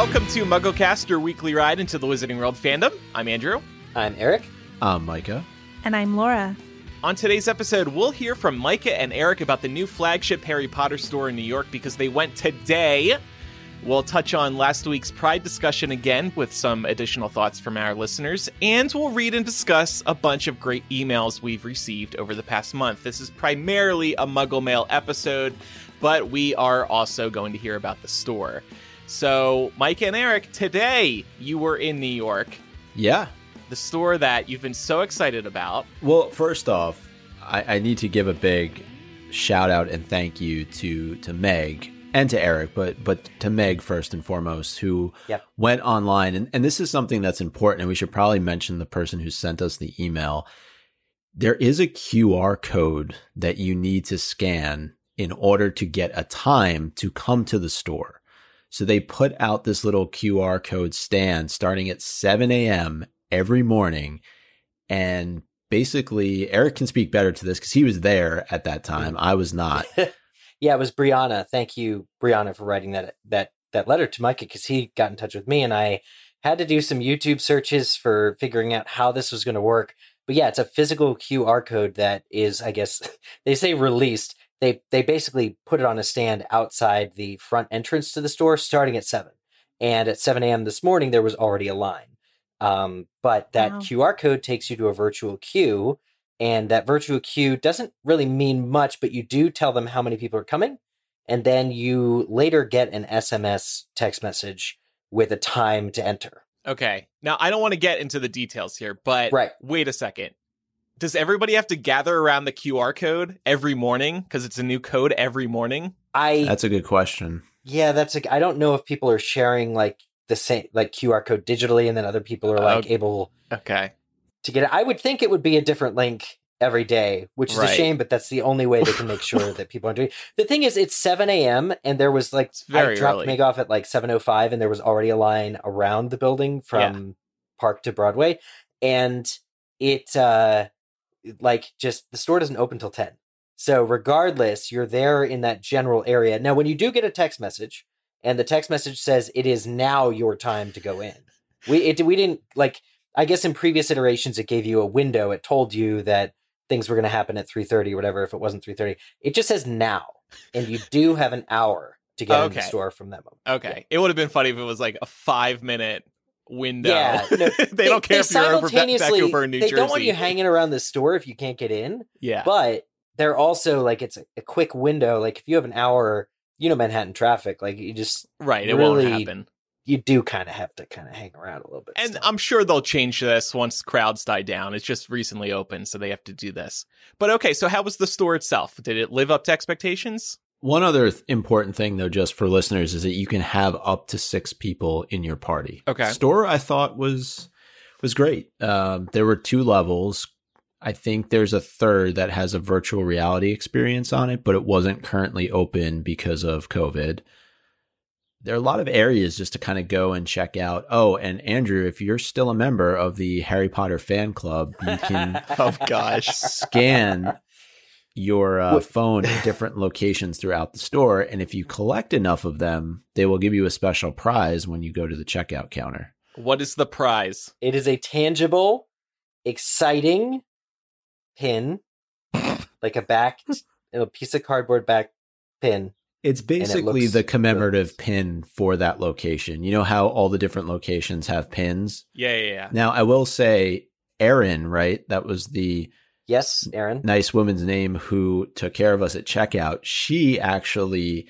Welcome to MuggleCast, your weekly ride into the Wizarding World fandom. I'm Andrew. I'm Eric. I'm Micah. And I'm Laura. On today's episode, we'll hear from Micah and Eric about the new flagship Harry Potter store in New York because they went today. We'll touch on last week's Pride discussion again with some additional thoughts from our listeners, and we'll read and discuss a bunch of great emails we've received over the past month. This is primarily a Muggle Mail episode, but we are also going to hear about the store. So, Mike and Eric, today you were in New York, Yeah. the store that you've been so excited about. Well, first off, I, I need to give a big shout out and thank you to to Meg and to Eric, but but to Meg first and foremost, who Yep. went online and, and this is something that's important, and we should probably mention the person who sent us the email. There is a QR code that you need to scan in order to get a time to come to the store. So they put out this little QR code stand starting at 7 a.m. every morning. And basically, Eric can speak better to this because he was there at that time. I was not. Yeah, it was Brianna. Thank you, Brianna, for writing that that that letter to Micah because he got in touch with me and I had to do some YouTube searches for figuring out how this was going to work. But yeah, it's a physical QR code that is, I guess, they say released. They they basically put it on a stand outside the front entrance to the store, starting at seven. And at seven a.m. this morning, there was already a line. Um, but that Wow. QR code takes you to a virtual queue, and that virtual queue doesn't really mean much, but you do tell them how many people are coming, and then you later get an SMS text message with a time to enter. Okay. Now, I don't want to get into the details here, but Right. wait a second. Does everybody have to gather around the QR code every morning because it's a new code every morning? I That's a good question. yeah, that's like I don't know if people are sharing like the same like QR code digitally, and then other people are like Okay. able Okay. to get it. I would think it would be a different link every day, which is Right. a shame, but that's the only way they can make sure that people are doing. The thing is, it's seven a.m. and there was like It's very I dropped early. Meg off at like seven o five, and there was already a line around the building from Park to Broadway, and it uh like just the store doesn't open till ten. So regardless, you're there in that general area. Now, when you do get a text message, and the text message says it is now your time to go in, we it we didn't like. I guess in previous iterations, it gave you a window. It told you that things were going to happen at three thirty or whatever. If it wasn't three thirty, it just says now, and you do have an hour to get in the store from that moment. Okay. It would have been funny if it was like a five minute window. Yeah, no, they, don't care if you're over back, back simultaneously- over New they Jersey. don't want you hanging around the store if you can't get in. yeah. But they're also like it's a, a quick window. Like if you have an hour, you know Manhattan traffic. Like you just right. It won't happen. you do kind of have to kind of hang around a little bit. And still. I'm sure they'll change this once crowds die down. It's just recently opened, so they have to do this. But okay, so how was the store itself? Did it live up to expectations? One other th- important thing, though, just for listeners, is that you can have up to six people in your party. Okay. Store, I thought was was great. Um, there were two levels. I think there's a third that has a virtual reality experience on it, but it wasn't currently open because of COVID. There are a lot of areas just to kind of go and check out. Oh, and Andrew, if you're still a member of the Harry Potter fan club, you can Oh gosh. scan your uh, phone at different locations throughout the store. And if you collect enough of them, they will give you a special prize when you go to the checkout counter. what is the prize? it is a tangible, exciting pin, like a back, a piece of cardboard back pin. It's basically looks the commemorative nice. pin for that location. You know how all the different locations have pins? Yeah, yeah, yeah. Now, I will say, Aaron, right? That was the Yes, Aaron. nice woman's name who took care of us at checkout. She actually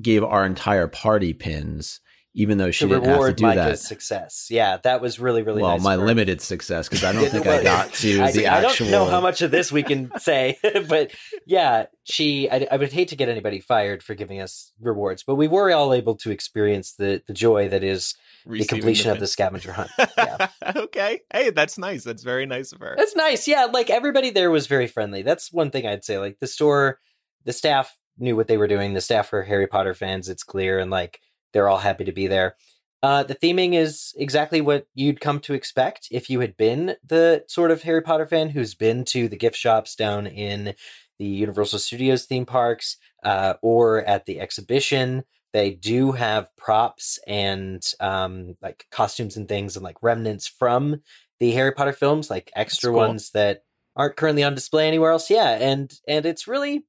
gave our entire party pins, even though she to didn't have to do Micah's that. success. Yeah, that was really really well, nice. my limited success because I don't think I got to I, the I actual. I don't know how much of this we can say, but yeah, she. I, I would hate to get anybody fired for giving us rewards, but we were all able to experience the the joy that is the Receiving completion of the scavenger hunt. okay. Hey, that's nice. That's very nice of her. That's nice. Yeah, like everybody there was very friendly. That's one thing I'd say. Like the store, the staff knew what they were doing. The staff are Harry Potter fans. It's clear, and like they're all happy to be there. Uh, the theming is exactly what you'd come to expect if you had been the sort of Harry Potter fan who's been to the gift shops down in the Universal Studios theme parks uh, or at the exhibition. they do have props and um, like costumes and things and like remnants from the Harry Potter films, like extra cool. ones that aren't currently on display anywhere else. Yeah, and and it's really,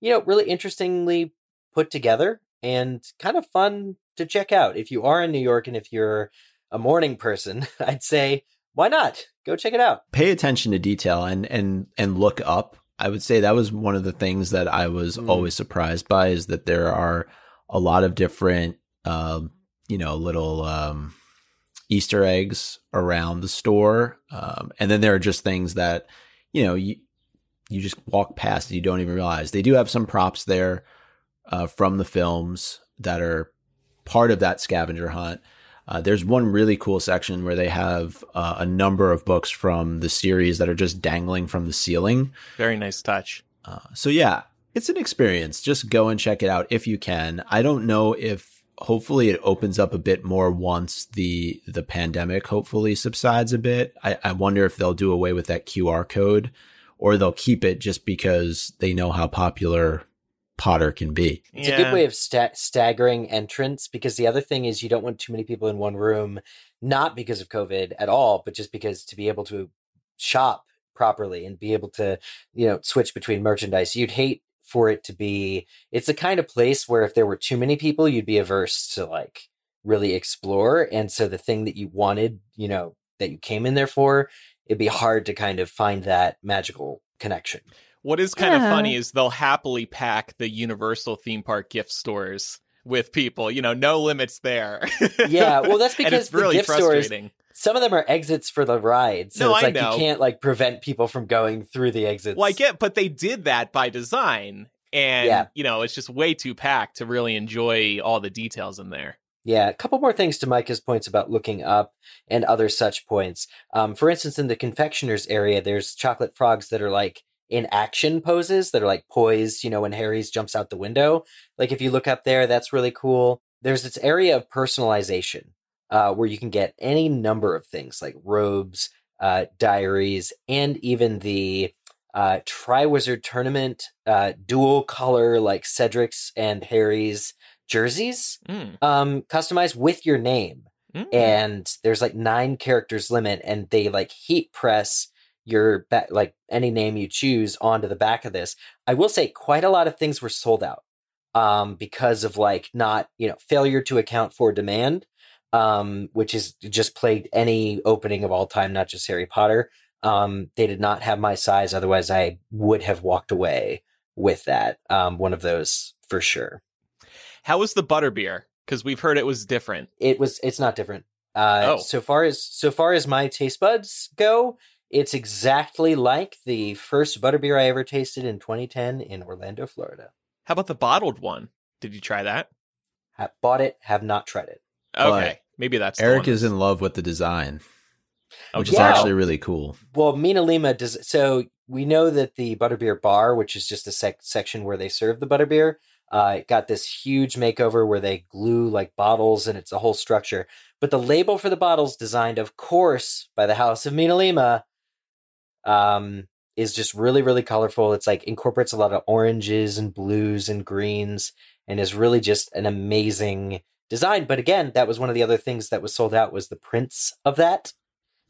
you know, really interestingly put together and kind of fun to check out. If you are in New York and if you're a morning person, I'd say why not go check it out. Pay attention to detail and and and look up. I would say that was one of the things that I was mm. always surprised by is that there are a lot of different, um, you know, little um, Easter eggs around the store, um, and then there are just things that you know you you just walk past and you don't even realize they do have some props there uh, from the films that are part of that scavenger hunt. Uh, there's one really cool section where they have uh, a number of books from the series that are just dangling from the ceiling. Very nice touch. Uh, so yeah, it's an experience. Just go and check it out if you can. I don't know if hopefully it opens up a bit more once the the pandemic hopefully subsides a bit. I, I wonder if they'll do away with that QR code or they'll keep it just because they know how popular Potter can be. It's yeah. a good way of sta- staggering entrance because the other thing is you don't want too many people in one room, not because of COVID at all, but just because to be able to shop properly and be able to, you know, switch between merchandise. You'd hate for it to be it's the kind of place where if there were too many people you'd be averse to like really explore and so the thing that you wanted you know that you came in there for it'd be hard to kind of find that magical connection what is kind yeah. of funny is they'll happily pack the universal theme park gift stores with people you know no limits there yeah well that's because the really gift stores some of them are exits for the ride. So no, it's like you can't like prevent people from going through the exits. Well, I get, but they did that by design. And, yeah. you know, it's just way too packed to really enjoy all the details in there. Yeah, a couple more things to Micah's points about looking up and other such points. Um, for instance, in the confectioner's area, there's chocolate frogs that are like in action poses that are like poised, you know, when Harry's jumps out the window. Like if you look up there, that's really cool. There's this area of personalization uh, where you can get any number of things like robes, uh, diaries, and even the uh, Triwizard Tournament uh, dual color, like Cedric's and Harry's jerseys, mm. um, customized with your name. Mm. And there's like nine characters limit, and they like heat press your ba- like any name you choose onto the back of this. I will say quite a lot of things were sold out um, because of like not you know failure to account for demand um, which is just plagued any opening of all time, not just Harry Potter. Um, they did not have my size, otherwise I would have walked away with that. Um, one of those for sure. How was the butterbeer? Because we've heard it was different. It was. It's not different. Uh, oh. So far as so far as my taste buds go, it's exactly like the first butterbeer I ever tasted in 2010 in Orlando, Florida. How about the bottled one? Did you try that? Have bought it, have not tried it. Okay, maybe that's Eric is in love with the design, oh, which yeah. is actually really cool. Well, MinaLima does. So we know that the Butterbeer Bar, which is just a sec- section where they serve the butterbeer, uh, got this huge makeover where they glue like bottles and it's a whole structure. But the label for the bottles, designed of course by the House of MinaLima, um, is just really really colorful. It's like incorporates a lot of oranges and blues and greens, and is really just an amazing design. But again, that was one of the other things that was sold out was the prints of that.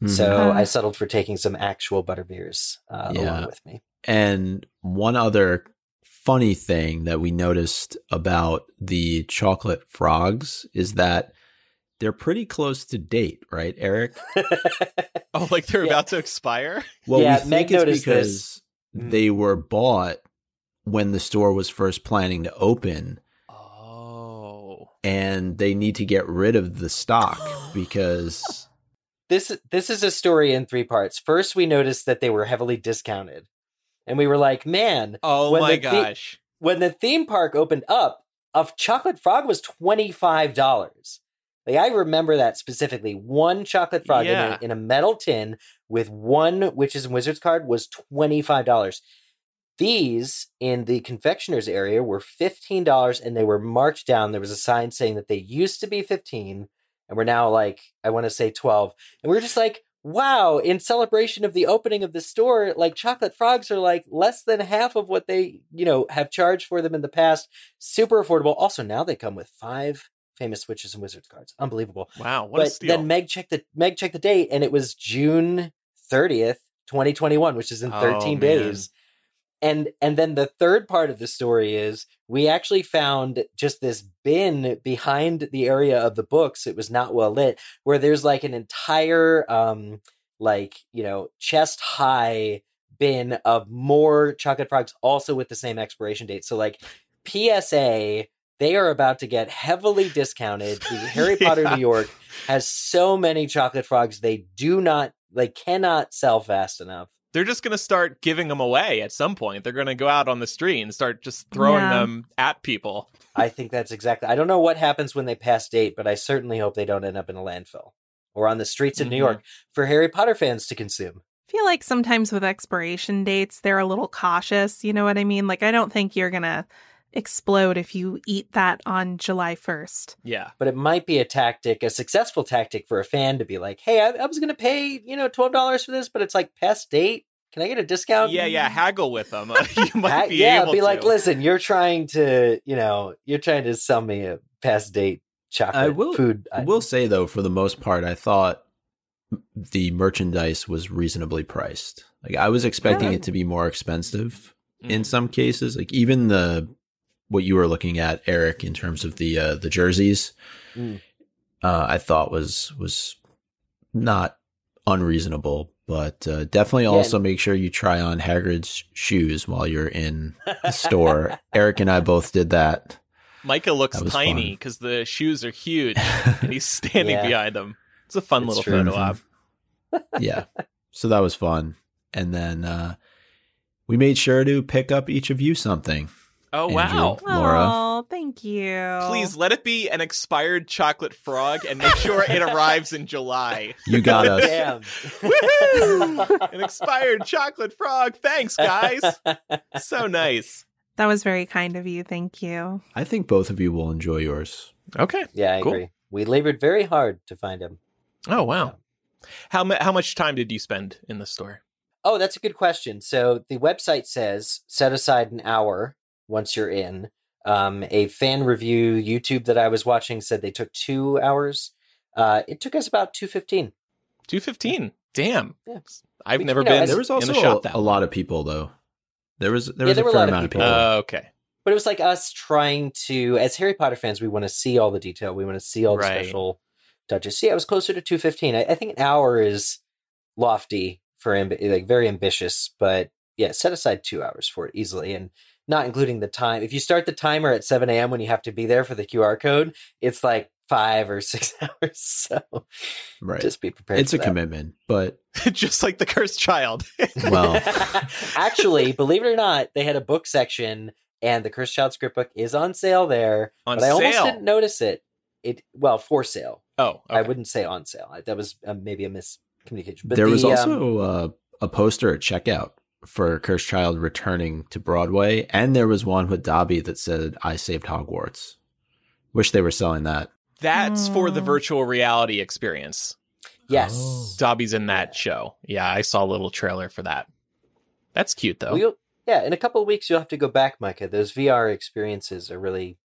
Mm-hmm. So I settled for taking some actual butterbeers uh, yeah. along with me. And one other funny thing that we noticed about the chocolate frogs is that they're pretty close to date, right, Eric? oh, like they're yeah. about to expire? Well, yeah, we think Meg it's because this. Mm. they were bought when the store was first planning to open Oh. and they need to get rid of the stock because this this is a story in three parts. First, we noticed that they were heavily discounted, and we were like, "Man, oh my gosh!" The- when the theme park opened up, a chocolate frog was twenty five dollars. Like I remember that specifically. One chocolate frog yeah. in, a, in a metal tin with one Witches and Wizards card was twenty five dollars. These in the confectioner's area were $15 and they were marked down. There was a sign saying that they used to be 15 and we're now like, I want to say 12. And we are just like, wow, in celebration of the opening of the store, like chocolate frogs are like less than half of what they, you know, have charged for them in the past. Super affordable. Also, now they come with five famous witches and wizards cards. Unbelievable. Wow, what but a steal. then Meg checked the Meg checked the date and it was June 30th, 2021, which is in Oh, 13 man. days. And and then the third part of the story is we actually found just this bin behind the area of the books. It was not well lit, where there's like an entire um like, you know, chest high bin of more chocolate frogs also with the same expiration date. So like PSA they are about to get heavily discounted. The Harry Potter New York has so many chocolate frogs they do not they cannot sell fast enough. They're just going to start giving them away at some point. They're going to go out on the street and start just throwing Yeah. them at people. I think that's exactly. I don't know what happens when they pass date, but I certainly hope they don't end up in a landfill or on the streets of New. Mm-hmm. York for Harry Potter fans to consume. I feel like sometimes with expiration dates, they're a little cautious. You know what I mean? Like, I don't think you're going to explode if you eat that on July 1st. Yeah. But it might be a tactic, a successful tactic for a fan to be like, "Hey, I, I was going to pay you know twelve dollars for this, but it's like past date. Can I get a discount?" Yeah, yeah. Haggle with them. you might be yeah, able be like, listen, you're trying to, you know, you're trying to sell me a past date chocolate I will- food. I will say though, for the most part, I thought the merchandise was reasonably priced. Like I was expecting Yeah. it to be more expensive in Mm. some cases. Like even the what you were looking at, Eric, in terms of the uh, the jerseys, Mm. uh, I thought was was not unreasonable, but uh, definitely Yeah. also make sure you try on Hagrid's shoes while you're in the store. Eric and I both did that. Micah looks That tiny because the shoes are huge and he's standing Yeah. behind them. It's a fun It's little true. photo op. yeah. So that was fun. And then uh we made sure to pick up each of you something. Oh, Andrew. wow. Laura. Oh, thank you. Please let it be an expired chocolate frog and make sure it arrives in July. You got us. Damn. Woohoo! An expired chocolate frog. Thanks, guys. So nice. That was very kind of you. Thank you. I think both of you will enjoy yours. Okay. yeah, I Cool. agree. We labored very hard to find him. Oh, wow. How, mu- how much time did you spend in the store? Oh, that's a good question. So the website says set aside an hour once you're in. Um, a fan review YouTube that I was watching said they took two hours. Uh, it took us about two fifteen. 215. Damn. Yeah. I've We- never you know, been as- There was also in a shop a, that a lot of people though. There was there Yeah, was there a were a fair lot amount of people. people. Oh, okay. But it was like us trying to, as Harry Potter fans, we want to see all the detail. We want to see all the Right. special touches. See, I was closer to two fifteen. I, I think an hour is lofty for ambi- like very ambitious, but yeah, set aside two hours for it easily, and not including the time. If you start the timer at seven a.m. when you have to be there for the QR code, it's like five or six hours. So right. just be prepared. it's for a that. commitment, but Just like the cursed child. well, Actually, believe it or not, they had a book section, and the Cursed Child script book is on sale there. On but I almost didn't notice it. It well for sale. Oh, I wouldn't say on sale. That was uh, maybe a miscommunication. But there was the, um, also uh, a poster at checkout for Cursed Child returning to Broadway, and there was one with Dobby that said "I saved Hogwarts." Wish they were selling that. That's for the Mm. virtual reality experience. yes. Oh. Dobby's in that show. Yeah, I saw a little trailer for that. That's cute though. We'll- yeah, in a couple of weeks you'll have to go back, Micah. Those VR experiences are really,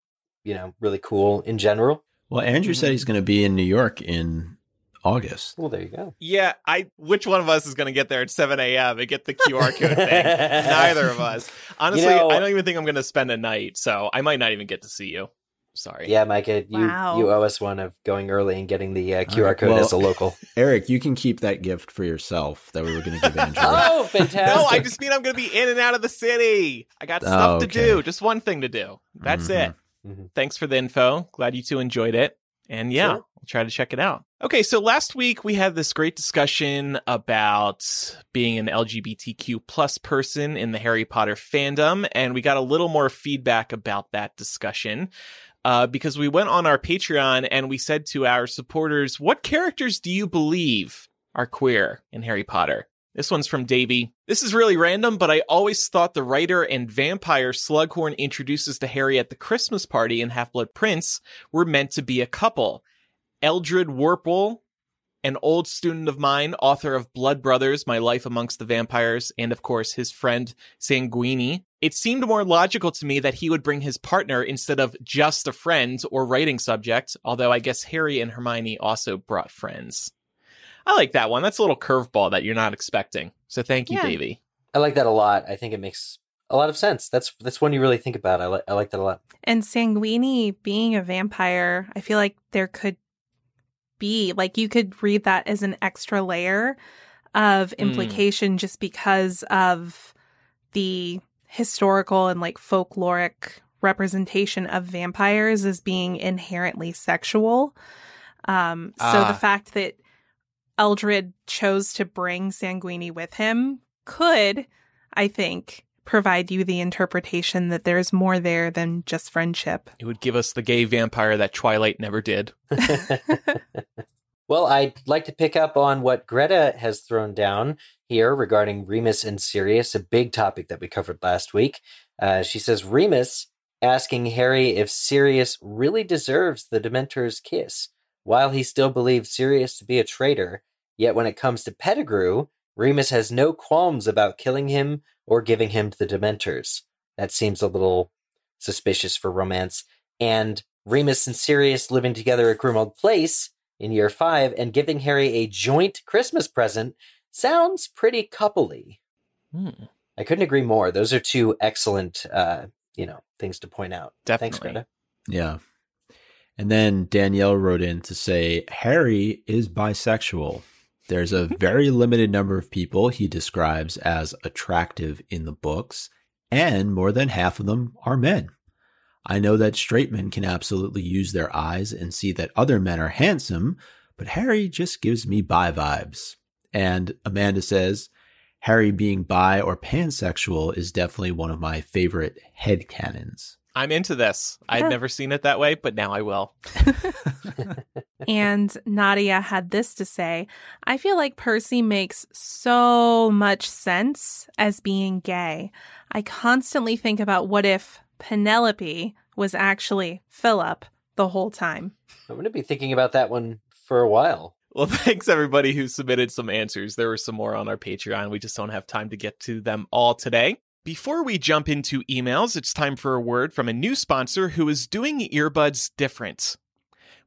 you know, really cool in general. Well, Andrew said he's going to be in New York in August. Well, there you go. yeah, I. Which one of us is going to get there at 7 a.m. and get the QR code thing? Neither of us. Honestly, know- I don't even think I'm going to spend a night, so I might not even get to see you. Sorry. Yeah, Micah, you Wow. you owe us one of going early and getting the uh, QR right, code well- as a local. Eric, you can keep that gift for yourself that we were going to give Andrew. oh, fantastic! No, I just mean I'm going to be in and out of the city. I got Oh, stuff to do. Just one thing to do. That's Mhm. it. Mhm. Thanks for the info. Glad you two enjoyed it. And yeah, Sure. we'll try to check it out. Okay, so last week we had this great discussion about being an LGBTQ plus person in the Harry Potter fandom, and we got a little more feedback about that discussion. Uh, because we went on our Patreon and we said to our supporters, what characters do you believe are queer in Harry Potter? This one's from Davey. This is really random, but I always thought the writer and vampire Slughorn introduces to Harry at the Christmas party in Half Blood Prince were meant to be a couple. Eldred Worple an old student of mine, author of Blood Brothers, My Life Amongst the Vampires, and of course his friend Sanguini. It seemed more logical to me that he would bring his partner instead of just a friend or writing subject, although I guess Harry and Hermione also brought friends. I like that one. That's a little curveball that you're not expecting. So thank you, Yeah. Davey. I like that a lot. I think it makes a lot of sense. That's that's one you really think about. I like I like that a lot. And Sanguini being a vampire, I feel like there could be like you could read that as an extra layer of implication just because of the historical and like folkloric representation of vampires as being inherently sexual. Um so Ah. the fact that Eldred chose to bring Sanguini with him could, I think, provide you the interpretation that there's more there than just friendship. It would give us the gay vampire that Twilight never did. well, I'd like to pick up on what Greta has thrown down here regarding Remus and Sirius, a big topic that we covered last week. Uh, she says Remus asking Harry if Sirius really deserves the Dementor's kiss, while he still believes Sirius to be a traitor. Yet when it comes to Pettigrew, Remus has no qualms about killing him or giving him to the Dementors. That seems a little suspicious for romance. And Remus and Sirius living together at Grimmauld Place in year five and giving Harry a joint Christmas present sounds pretty coupley. Hmm, I couldn't agree more. Those are two excellent, uh, you know, things to point out. Thanks, definitely. Greta. Yeah. And then Danielle wrote in to say Harry is bisexual. There's a very limited number of people he describes as attractive in the books, and more than half of them are men. I know that straight men can absolutely use their eyes and see that other men are handsome, but Harry just gives me bi vibes. And Amanda says, Harry being bi or pansexual is definitely one of my favorite head headcanons. I'm into this. I'd never seen it that way, but now I will. and Nadia had this to say I feel like Percy makes so much sense as being gay. I constantly think about what if Penelope was actually Philip the whole time. I'm going to be thinking about that one for a while. Well, thanks everybody who submitted some answers. There were some more on our Patreon. We just don't have time to get to them all today. Before we jump into emails, it's time for a word from a new sponsor who is doing earbuds different.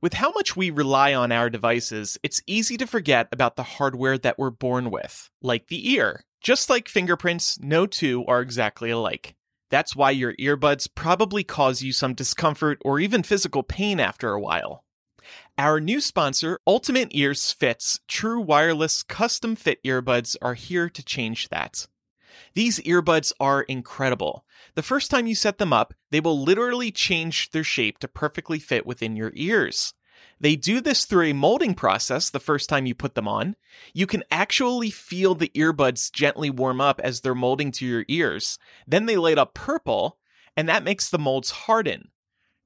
With how much we rely on our devices, it's easy to forget about the hardware that we're born with, like the ear. Just like fingerprints, no two are exactly alike. That's why your earbuds probably cause you some discomfort or even physical pain after a while. Our new sponsor, Ultimate Ears Fits True Wireless Custom Fit Earbuds, are here to change that. These earbuds are incredible. The first time you set them up, they will literally change their shape to perfectly fit within your ears. They do this through a molding process the first time you put them on. You can actually feel the earbuds gently warm up as they're molding to your ears. Then they light up purple, and that makes the molds harden.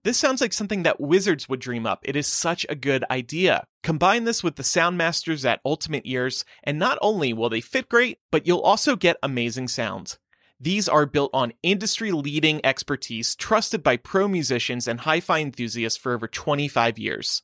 This sounds like something that wizards would dream up. It is such a good idea. Combine this with the Soundmasters at Ultimate Ears, and not only will they fit great, but you'll also get amazing sounds. These are built on industry leading expertise trusted by pro musicians and hi fi enthusiasts for over 25 years.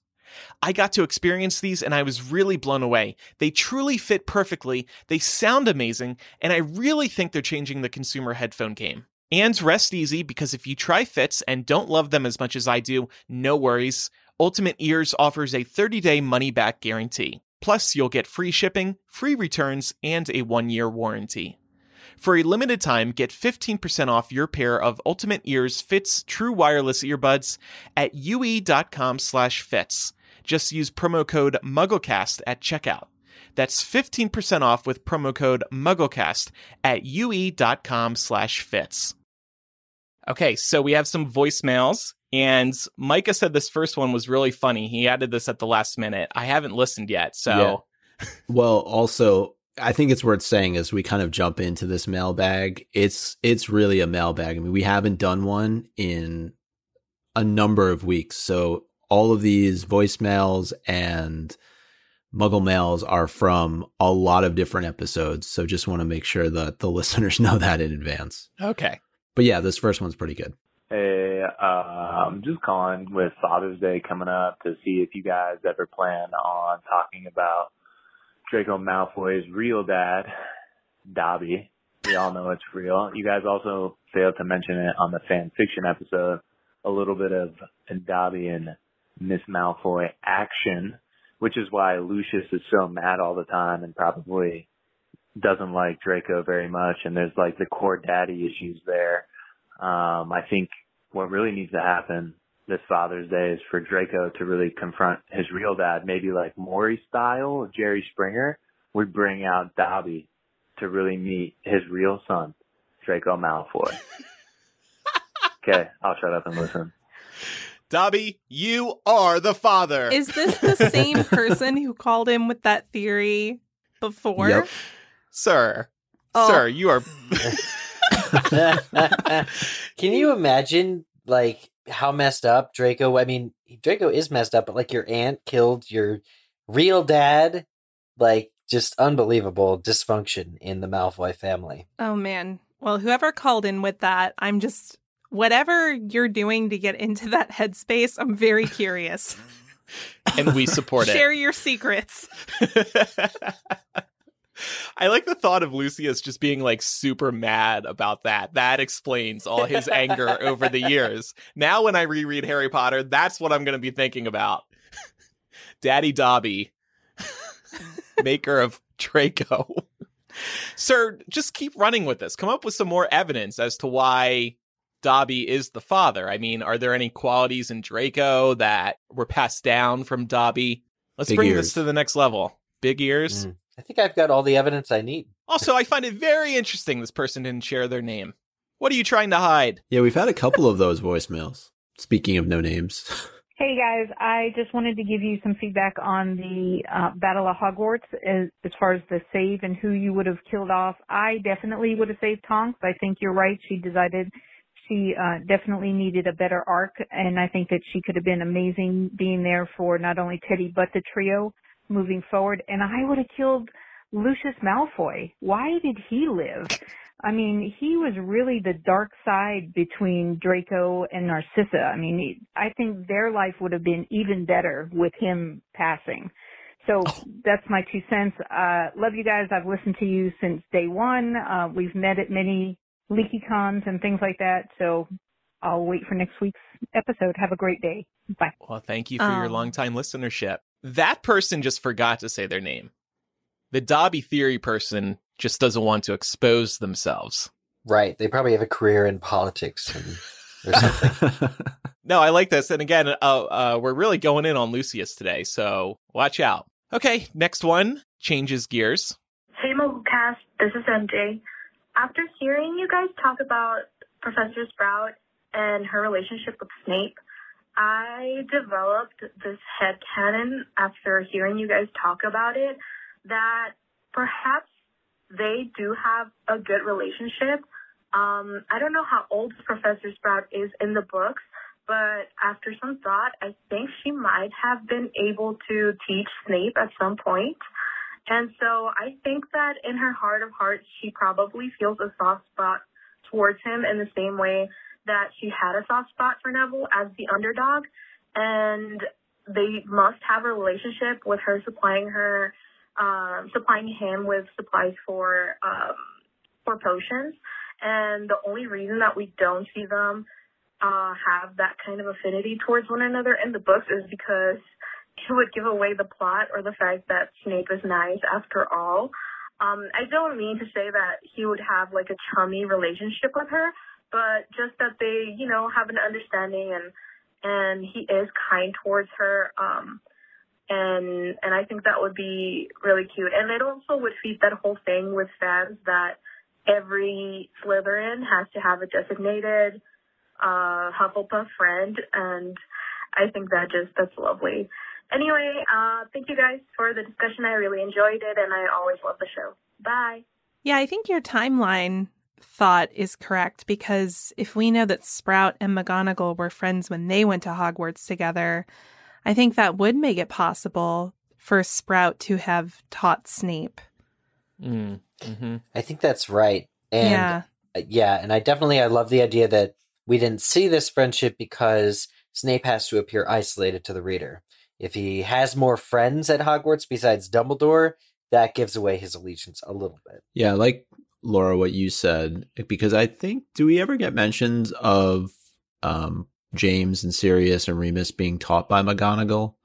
I got to experience these and I was really blown away. They truly fit perfectly, they sound amazing, and I really think they're changing the consumer headphone game. And rest easy because if you try Fits and don't love them as much as I do, no worries. Ultimate Ears offers a 30 day money back guarantee. Plus, you'll get free shipping, free returns, and a one year warranty. For a limited time, get 15% off your pair of Ultimate Ears Fits True Wireless Earbuds at ue.com slash fits. Just use promo code MuggleCast at checkout. That's 15% off with promo code MuggleCast at ue.com slash fits. Okay, so we have some voicemails, and Micah said this first one was really funny. He added this at the last minute. I haven't listened yet, so Well, also, I think it's worth saying as we kind of jump into this mailbag, it's it's really a mailbag. I mean, we haven't done one in a number of weeks. So all of these voicemails and muggle mails are from a lot of different episodes. So just want to make sure that the listeners know that in advance. okay. But yeah, this first one's pretty good. Hey, uh, I'm just calling with Father's Day coming up to see if you guys ever plan on talking about Draco Malfoy's real dad, Dobby. We all know it's real. You guys also failed to mention it on the fan fiction episode. A little bit of Dobby and Miss Malfoy action, which is why Lucius is so mad all the time and probably doesn't like Draco very much. And there's like the core daddy issues there. Um, I think what really needs to happen this Father's Day is for Draco to really confront his real dad, maybe like Maury style, Jerry Springer. would bring out Dobby to really meet his real son, Draco Malfoy. okay, I'll shut up and listen. Dobby, you are the father. Is this the same person who called him with that theory before? Yep. Sir. Oh. Sir, you are Can you imagine like how messed up Draco? I mean, Draco is messed up, but like your aunt killed your real dad. Like just unbelievable dysfunction in the Malfoy family. Oh man. Well, whoever called in with that, I'm just whatever you're doing to get into that headspace, I'm very curious. and we support it. Share your secrets. it. I like the thought of Lucius just being like super mad about that. That explains all his anger over the years. Now, when I reread Harry Potter, that's what I'm going to be thinking about. Daddy Dobby, maker of Draco. Sir, just keep running with this. Come up with some more evidence as to why Dobby is the father. I mean, are there any qualities in Draco that were passed down from Dobby? Let's Big bring ears. this to the next level. Big ears. Mm. I think I've got all the evidence I need. Also, I find it very interesting this person didn't share their name. What are you trying to hide? Yeah, we've had a couple of those voicemails. Speaking of no names. Hey guys, I just wanted to give you some feedback on the uh, Battle of Hogwarts as, as far as the save and who you would have killed off. I definitely would have saved Tonks. I think you're right. She decided she uh, definitely needed a better arc, and I think that she could have been amazing being there for not only Teddy but the trio moving forward. And I would have killed Lucius Malfoy. Why did he live? I mean, he was really the dark side between Draco and Narcissa. I mean, he, I think their life would have been even better with him passing. So that's my two cents. Uh, love you guys. I've listened to you since day one. Uh, we've met at many LeakyCons and things like that. So I'll wait for next week's episode. Have a great day. Bye. Well, thank you for your Oh. longtime listenership. That person just forgot to say their name. The Dobby Theory person just doesn't want to expose themselves. Right. They probably have a career in politics and, or something. No, I like this. And again, uh, uh, we're really going in on Lucius today, so watch out. Okay, next one changes gears. Hey Cast, this is MJ. After hearing you guys talk about Professor Sprout and her relationship with Snape, I developed this headcanon after hearing you guys talk about it that perhaps they do have a good relationship. Um, I don't know how old Professor Sprout is in the books, but after some thought, I think she might have been able to teach Snape at some point. And so I think that in her heart of hearts, she probably feels a soft spot towards him in the same way that she had a soft spot for Neville as the underdog. And they must have a relationship with her supplying her, um, supplying him with supplies for, um, for potions. And the only reason that we don't see them, uh, have that kind of affinity towards one another in the books is because it would give away the plot or the fact that Snape is nice after all. Um, I don't mean to say that he would have like a chummy relationship with her, but just that they, you know, have an understanding and and he is kind towards her. Um, and and I think that would be really cute. And it also would feed that whole thing with fans that every Slytherin has to have a designated uh, Hufflepuff friend, and I think that just that's lovely. Anyway, uh, thank you guys for the discussion. I really enjoyed it, and I always love the show. Bye. Yeah, I think your timeline thought is correct because if we know that Sprout and McGonagall were friends when they went to Hogwarts together, I think that would make it possible for Sprout to have taught Snape. Mm, hmm I think that's right. And yeah. uh, yeah, and I definitely I love the idea that we didn't see this friendship because Snape has to appear isolated to the reader. If he has more friends at Hogwarts besides Dumbledore, that gives away his allegiance a little bit. Yeah, like Laura, what you said, because I think do we ever get mentions of um, James and Sirius and Remus being taught by McGonagall?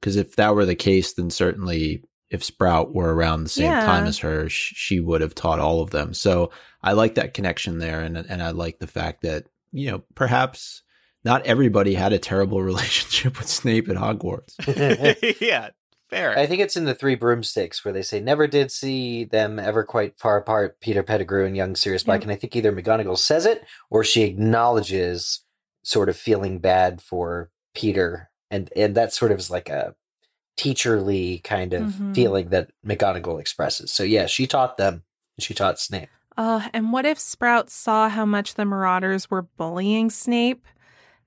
Because if that were the case, then certainly if Sprout were around the same Yeah. time as her, sh- she would have taught all of them. So I like that connection there, and and I like the fact that you know perhaps not everybody had a terrible relationship with Snape at Hogwarts. yeah, fair. I think it's in the Three Broomsticks where they say never did see them ever quite far apart, Peter Pettigrew and young Sirius Black. And I think either McGonagall says it or she acknowledges sort of feeling bad for Peter. And and that sort of is like a teacherly kind of Mhm. feeling that McGonagall expresses. So yeah, she taught them. She taught Snape. Oh, and what if Sprout saw how much the Marauders were bullying Snape?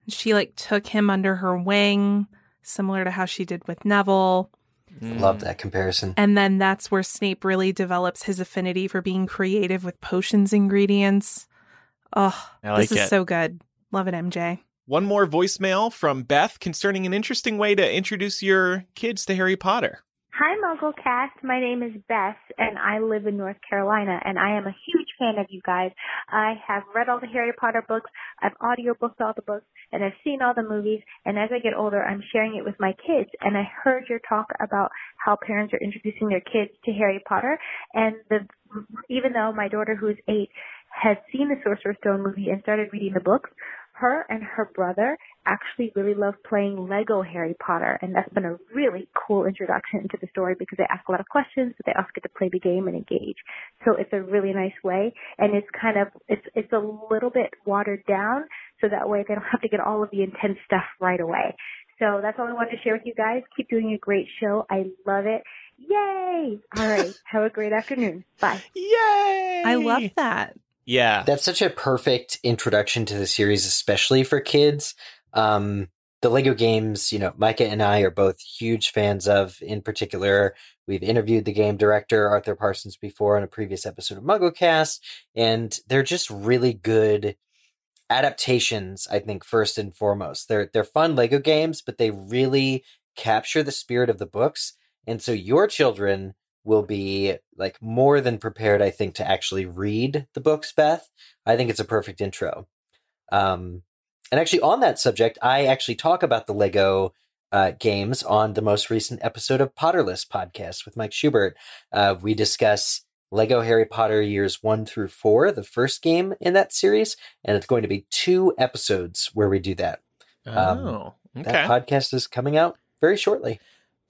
She like took him under her wing, similar to how she did with Neville. Mm. Love that comparison. And then that's where Snape really develops his affinity for being creative with potions ingredients. Oh, like this is it. so good. Love it, MJ. One more voicemail from Beth concerning an interesting way to introduce your kids to Harry Potter. Hi, MuggleCast. My name is Beth, and I live in North Carolina, and I am a huge fan of you guys. I have read all the Harry Potter books, I've audiobooked all the books, and I've seen all the movies, and as I get older, I'm sharing it with my kids, and I heard your talk about how parents are introducing their kids to Harry Potter, and the, even though my daughter, who's eight, has seen the Sorcerer's Stone movie and started reading the books, her and her brother actually really love playing Lego Harry Potter, and that's been a really cool introduction into the story because they ask a lot of questions, but they also get to play the game and engage. So it's a really nice way, and it's kind of it's it's a little bit watered down, so that way they don't have to get all of the intense stuff right away. So that's all I wanted to share with you guys. Keep doing a great show. I love it. Yay! All right. Have a great afternoon. Bye. Yay! I love that. Yeah. That's such a perfect introduction to the series, especially for kids. Um, the Lego games, you know, Micah and I are both huge fans of. In particular, we've interviewed the game director Arthur Parsons before on a previous episode of MuggleCast, and they're just really good adaptations. I think first and foremost, they're they're fun Lego games, but they really capture the spirit of the books, and so your children will be like more than prepared, I think, to actually read the books, Beth. I think it's a perfect intro. Um, and actually, on that subject, I actually talk about the Lego uh, games on the most recent episode of Potterless podcast with Mike Schubert. Uh, we discuss Lego Harry Potter years one through four, the first game in that series, and it's going to be two episodes where we do that. Um, oh, okay. That podcast is coming out very shortly.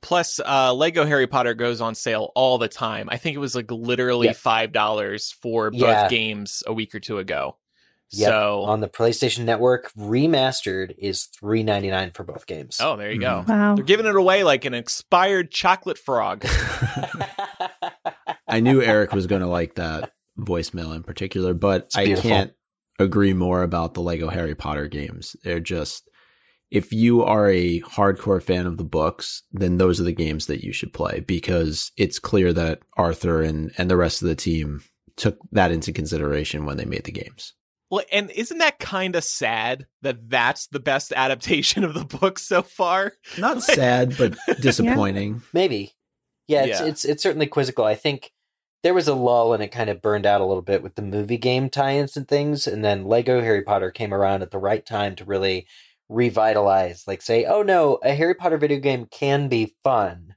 Plus, uh, Lego Harry Potter goes on sale all the time. I think it was like literally five dollars for both Yeah. games a week or two ago. Yep. So, on the PlayStation Network, remastered is three ninety nine for both games. oh, there you go. Mm. Wow. They're giving it away like an expired chocolate frog. I knew Eric was going to like that voicemail in particular, but I can't agree more about the Lego Harry Potter games. They're just, if you are a hardcore fan of the books, then those are the games that you should play because it's clear that Arthur and, and the rest of the team took that into consideration when they made the games. Well, and isn't that kind of sad that that's the best adaptation of the book so far? Not sad, but disappointing. Maybe. Yeah, it's Yeah. it's it's certainly quizzical. I think there was a lull and it kind of burned out a little bit with the movie game tie-ins and things, and then Lego Harry Potter came around at the right time to really revitalize, like say, oh no, a Harry Potter video game can be fun,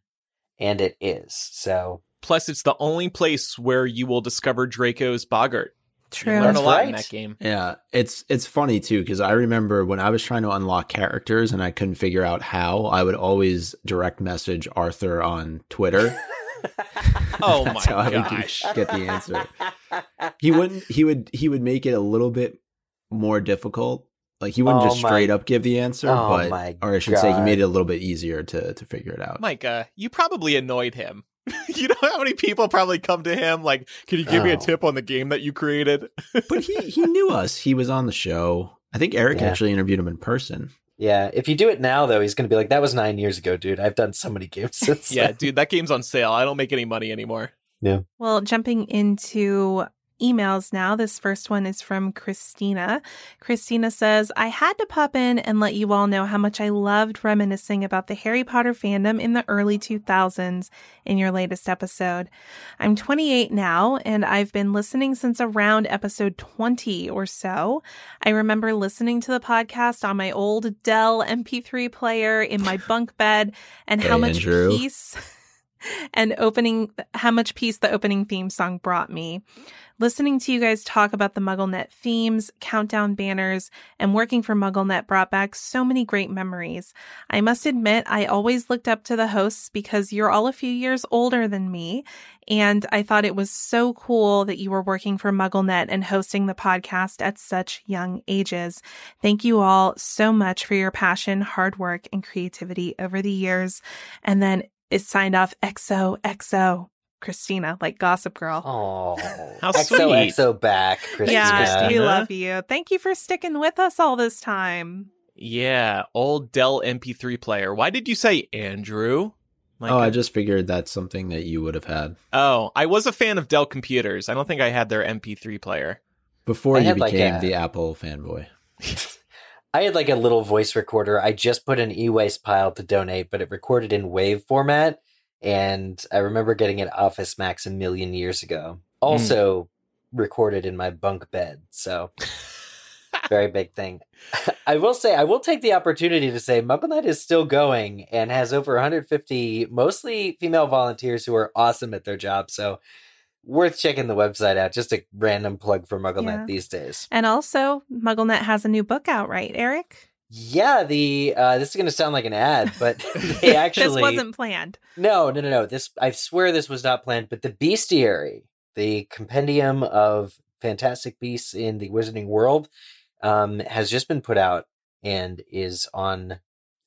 and it is. So Plus, it's the only place where you will discover Draco's Boggart. You True. learn a That's lot in that game. Yeah, it's it's funny too because I remember when I was trying to unlock characters and I couldn't figure out how, I would always direct message Arthur on Twitter. Oh That's how my I would gosh. get the answer. He wouldn't. He would. He would make it a little bit more difficult. Like he wouldn't Oh just my- straight up give the answer, Oh but my or I should say, he made it a little bit easier to to figure it out. Micah, you probably annoyed him. you know how many people probably come to him like, "Can you give me a Oh. tip on the game that you created?" but he he knew us. He was on the show. I think Eric Yeah. actually interviewed him in person. yeah, if you do it now though, he's going to be like, "That was nine years ago, dude. I've done so many games since." yeah, then." dude, that game's on sale. I don't make any money anymore. Yeah. Well, jumping into emails now. This first one is from Christina. Christina says, I had to pop in and let you all know how much I loved reminiscing about the Harry Potter fandom in the early 2000s in your latest episode. I'm 28 now, and I've been listening since around episode 20 or so. I remember listening to the podcast on my old Dell MP3 player in my bunk bed and Hey, how much Andrew. peace and opening how much peace the opening theme song brought me. Listening to you guys talk about the MuggleNet themes, countdown banners, and working for MuggleNet brought back so many great memories. I must admit, I always looked up to the hosts because you're all a few years older than me, and I thought it was so cool that you were working for MuggleNet and hosting the podcast at such young ages. Thank you all so much for your passion, hard work, and creativity over the years. And then it's signed off XOXO Christina, like Gossip Girl. Oh, How XOXO back, Christina. yeah, we uh-huh. love you. Thank you for sticking with us all this time. Yeah, old Dell MP3 player. Why did you say Andrew? Like oh, a- I uh, just figured that's something that you would have had Oh, I was a fan of Dell computers. I don't think I had their MP3 player. before I you had, like, became a- the Apple fanboy. I had like a little voice recorder. I just put an e-waste pile to donate, but it recorded in WAV format. And I remember getting it Office Max a million years ago. Hmm. Also recorded in my bunk bed. So very big thing. I will say, I will take the opportunity to say MuggleNet is still going and has over 150 mostly female volunteers who are awesome at their job. So worth checking the website out. Just a random plug for MuggleNet Yeah. these days. And also, MuggleNet has a new book out, right, Eric? Yeah, the uh, this is going to sound like an ad, but they actually this wasn't planned. no, no, no, no. This I swear this was not planned. But the Bestiary, the compendium of fantastic beasts in the Wizarding world, um, has just been put out and is on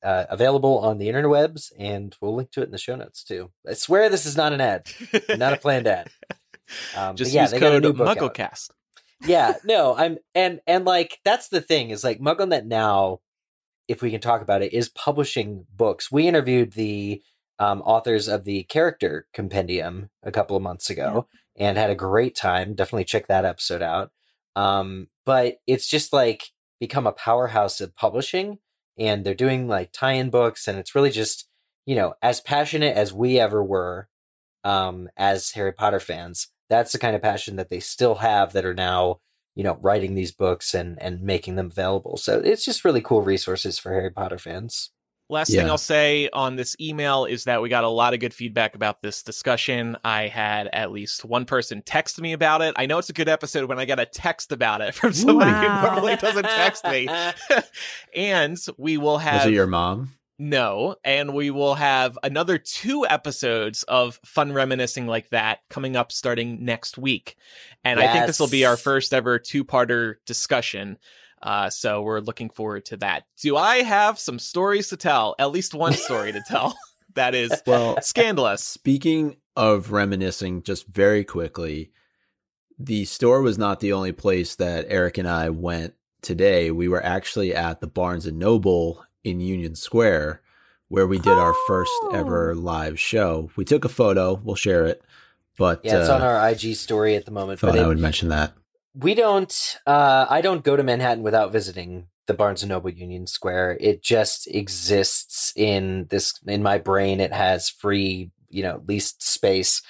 uh, available on the interwebs, and we'll link to it in the show notes too. I swear this is not an ad, not a planned ad. Um, Just yeah, use code new book out. MuggleCast. yeah no i'm and and like that's the thing is like mugglenet now if we can talk about it is publishing books we interviewed the um, authors of the character compendium a couple of months ago and had a great time definitely check that episode out um, but it's just like become a powerhouse of publishing and they're doing like tie-in books and it's really just you know as passionate as we ever were um, as harry potter fans that's the kind of passion that they still have that are now you know writing these books and and making them available so it's just really cool resources for harry potter fans Last thing I'll say on this email is that we got a lot of good feedback about this discussion. I had at least one person text me about it. I know it's a good episode when I get a text about it from somebody Wow. who normally doesn't text me. and we will have Was it your mom? No, and we will have another two episodes of fun reminiscing like that coming up starting next week. And I think this will be our first ever two parter discussion. Uh, so we're looking forward to that. Do I have some stories to tell? At least one story to tell that is Well, scandalous. Speaking of reminiscing, just very quickly, the store was not the only place that Eric and I went today. We were actually at the Barnes and Noble in Union Square, where we did our first Oh. ever live show. We took a photo. We'll share it. But yeah it's uh, on our ig story at the moment thought but I it- would mention that. we don't uh i don't go to manhattan without visiting the barnes and noble union square it just exists in this in my brain it has free you know leased space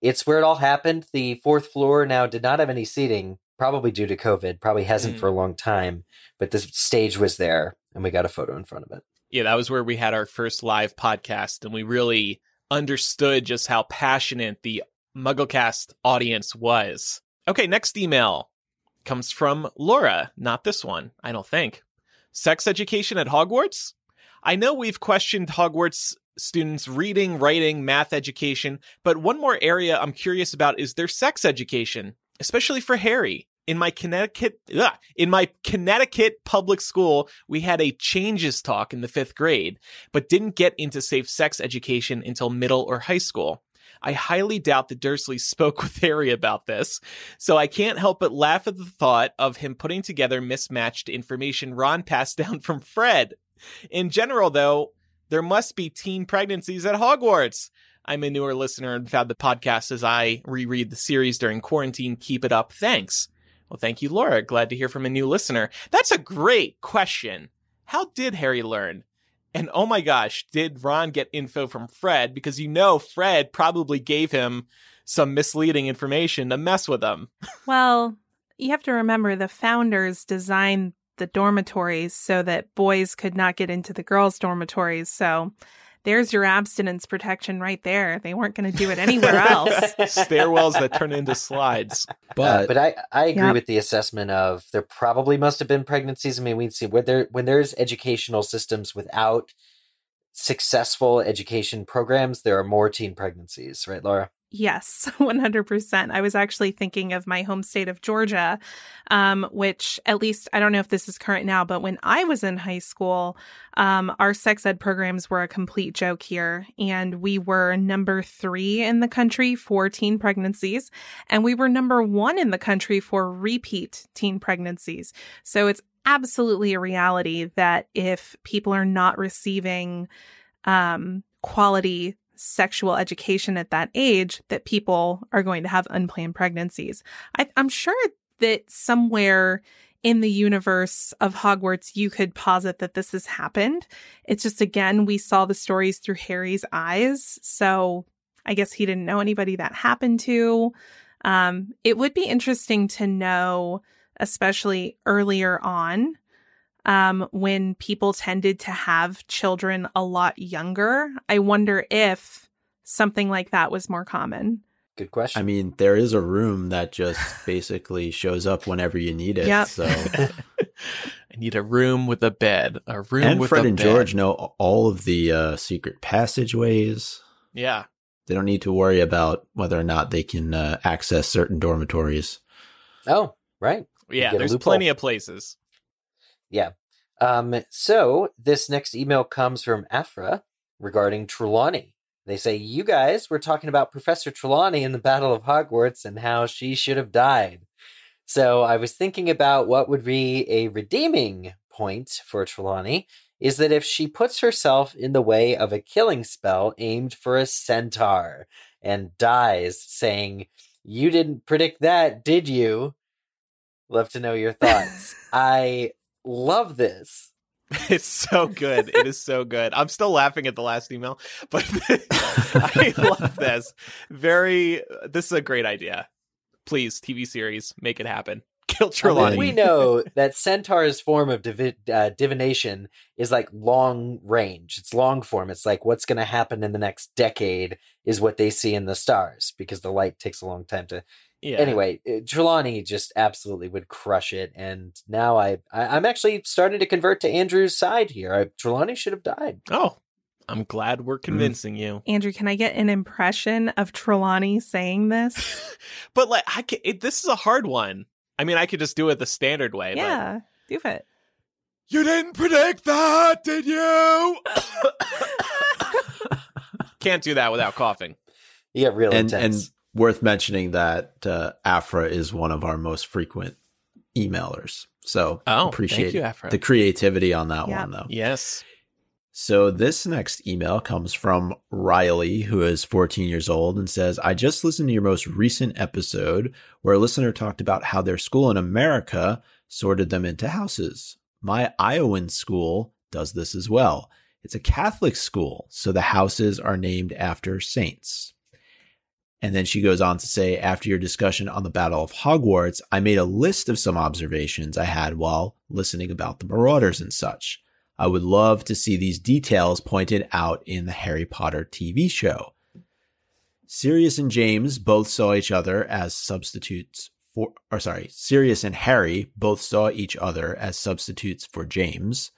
it's where it all happened the fourth floor now did not have any seating probably due to covid probably hasn't Mm. for a long time but the stage was there and we got a photo in front of it Yeah, that was where we had our first live podcast, and we really understood just how passionate the MuggleCast audience was. Okay, next email comes from Laura. Not this one, I don't think. Sex education at Hogwarts? I know we've questioned Hogwarts students' reading, writing, math education, but one more area I'm curious about is their sex education, especially for Harry. In my Connecticut, ugh, in my Connecticut public school, we had a changes talk in the fifth grade, but didn't get into safe sex education until middle or high school. I highly doubt that Dursley spoke with Harry about this, so I can't help but laugh at the thought of him putting together mismatched information Ron passed down from Fred. In general, though, there must be teen pregnancies at Hogwarts. I'm a newer listener and found the podcast as I reread the series during quarantine. Keep it up. Thanks. Well, thank you, Laura. Glad to hear from a new listener. That's a great question. How did Harry learn? And oh my gosh, did Ron get info from Fred? Because you know Fred probably gave him some misleading information to mess with him. Well, you have to remember the founders designed the dormitories so that boys could not get into the girls' dormitories. So there's your abstinence protection right there. They weren't going to do it anywhere else. Stairwells that turn into slides. But uh, but I, I agree yep. with the assessment of there probably must have been pregnancies. I mean, we see when there when there's educational systems without successful education programs, there are more teen pregnancies, right, Laura? Yes, 100%. I was actually thinking of my home state of Georgia, um, which at least I don't know if this is current now, but when I was in high school, um, our sex ed programs were a complete joke here. And we were number three in the country for teen pregnancies, and we were number one in the country for repeat teen pregnancies. So it's absolutely a reality that if people are not receiving um, quality sexual education at that age that people are going to have unplanned pregnancies. I, I'm sure that somewhere in the universe of Hogwarts, you could posit that this has happened. It's just, again, we saw the stories through Harry's eyes. So I guess he didn't know anybody that happened to. Um, it would be interesting to know, especially earlier on, um, when people tended to have children a lot younger. I wonder if something like that was more common. Good question. I mean, there is a room that just basically shows up whenever you need it. Yep. So I need a room with a bed. A room and with Fred a and bed. George know all of the uh, secret passageways. Yeah. They don't need to worry about whether or not they can uh, access certain dormitories. Oh, right. Yeah, there's plenty of places. Yeah. Um, so this next email comes from Afra regarding Trelawney. They say, You guys were talking about Professor Trelawney in the Battle of Hogwarts and how she should have died. So I was thinking about what would be a redeeming point for Trelawney is that if she puts herself in the way of a killing spell aimed for a centaur and dies, saying, You didn't predict that, did you? Love to know your thoughts. I love this. It's so good. It is so good. I'm still laughing at the last email, but I love this. Very, this is a great idea. Please, TV series, make it happen. Kill Trelawney. I mean, we know that Centaur's form of divi- uh, divination is like long range. It's long form. It's like what's going to happen in the next decade is what they see in the stars because the light takes a long time to yeah. Anyway, uh, Trelawney just absolutely would crush it, and now I, I am actually starting to convert to Andrew's side here. I, Trelawney should have died. Oh, I'm glad we're Mm. convincing mm. you, Andrew. Can I get an impression of Trelawney saying this? but like, I can, it, this is a hard one. I mean, I could just do it the standard way. Yeah, do it. You didn't predict that, did you? Can't do that without coughing. Yeah, real and, intense. And worth mentioning that uh, Afra is one of our most frequent emailers. So oh, appreciate you, Afra. the creativity on that yeah. one, though. Yes. So this next email comes from Riley, who is 14 years old, and says, I just listened to your most recent episode where a listener talked about how their school in America sorted them into houses. My Iowan school does this as well. It's a Catholic school, so the houses are named after saints. And then she goes on to say, after your discussion on the Battle of Hogwarts, I made a list of some observations I had while listening about the Marauders and such. I would love to see these details pointed out in the Harry Potter TV show. Sirius and James both saw each other as substitutes for, or sorry, Sirius and Harry both saw each other as substitutes for James.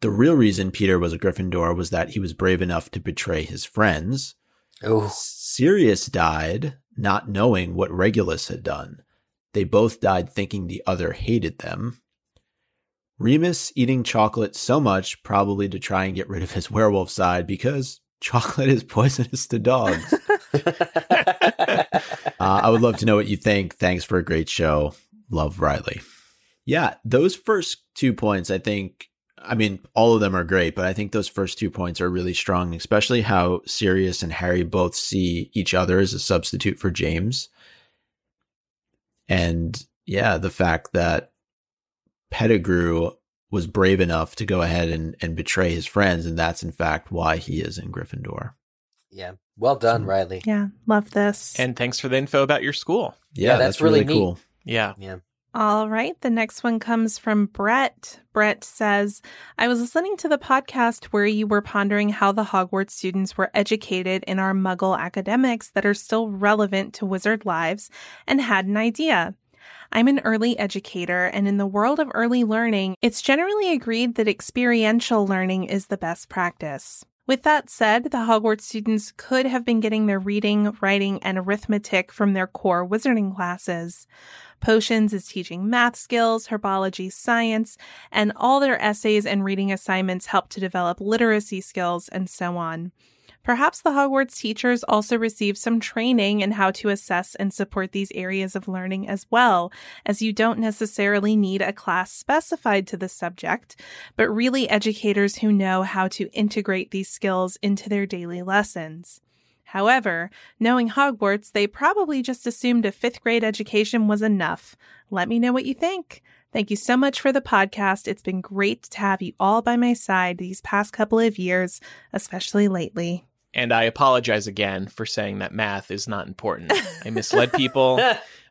The real reason Peter was a Gryffindor was that he was brave enough to betray his friends. Oh. Sirius died not knowing what Regulus had done. They both died thinking the other hated them. Remus eating chocolate so much, probably to try and get rid of his werewolf side, because chocolate is poisonous to dogs. uh, I would love to know what you think. Thanks for a great show. Love Riley. Yeah, those first two points, I think, I mean, all of them are great, but I think those first two points are really strong, especially how Sirius and Harry both see each other as a substitute for James. And yeah, the fact that Pettigrew was brave enough to go ahead and, and betray his friends, and that's in fact why he is in Gryffindor. Yeah. Well done, Riley. Yeah, love this. And thanks for the info about your school. Yeah, Yeah, that's that's, really, really neat. cool. Yeah. Yeah. All right. The next one comes from Brett. Brett says, I was listening to the podcast where you were pondering how the Hogwarts students were educated in our muggle academics that are still relevant to wizard lives and had an idea. I'm an early educator, and in the world of early learning, it's generally agreed that experiential learning is the best practice. With that said, the Hogwarts students could have been getting their reading, writing, and arithmetic from their core wizarding classes. Potions is teaching math skills, herbology, science, and all their essays and reading assignments help to develop literacy skills and so on. Perhaps the Hogwarts teachers also receive some training in how to assess and support these areas of learning as well, as you don't necessarily need a class specified to the subject, but really educators who know how to integrate these skills into their daily lessons. However, knowing Hogwarts, they probably just assumed a fifth grade education was enough. Let me know what you think. Thank you so much for the podcast. It's been great to have you all by my side these past couple of years, especially lately. And I apologize again for saying that math is not important. I misled people.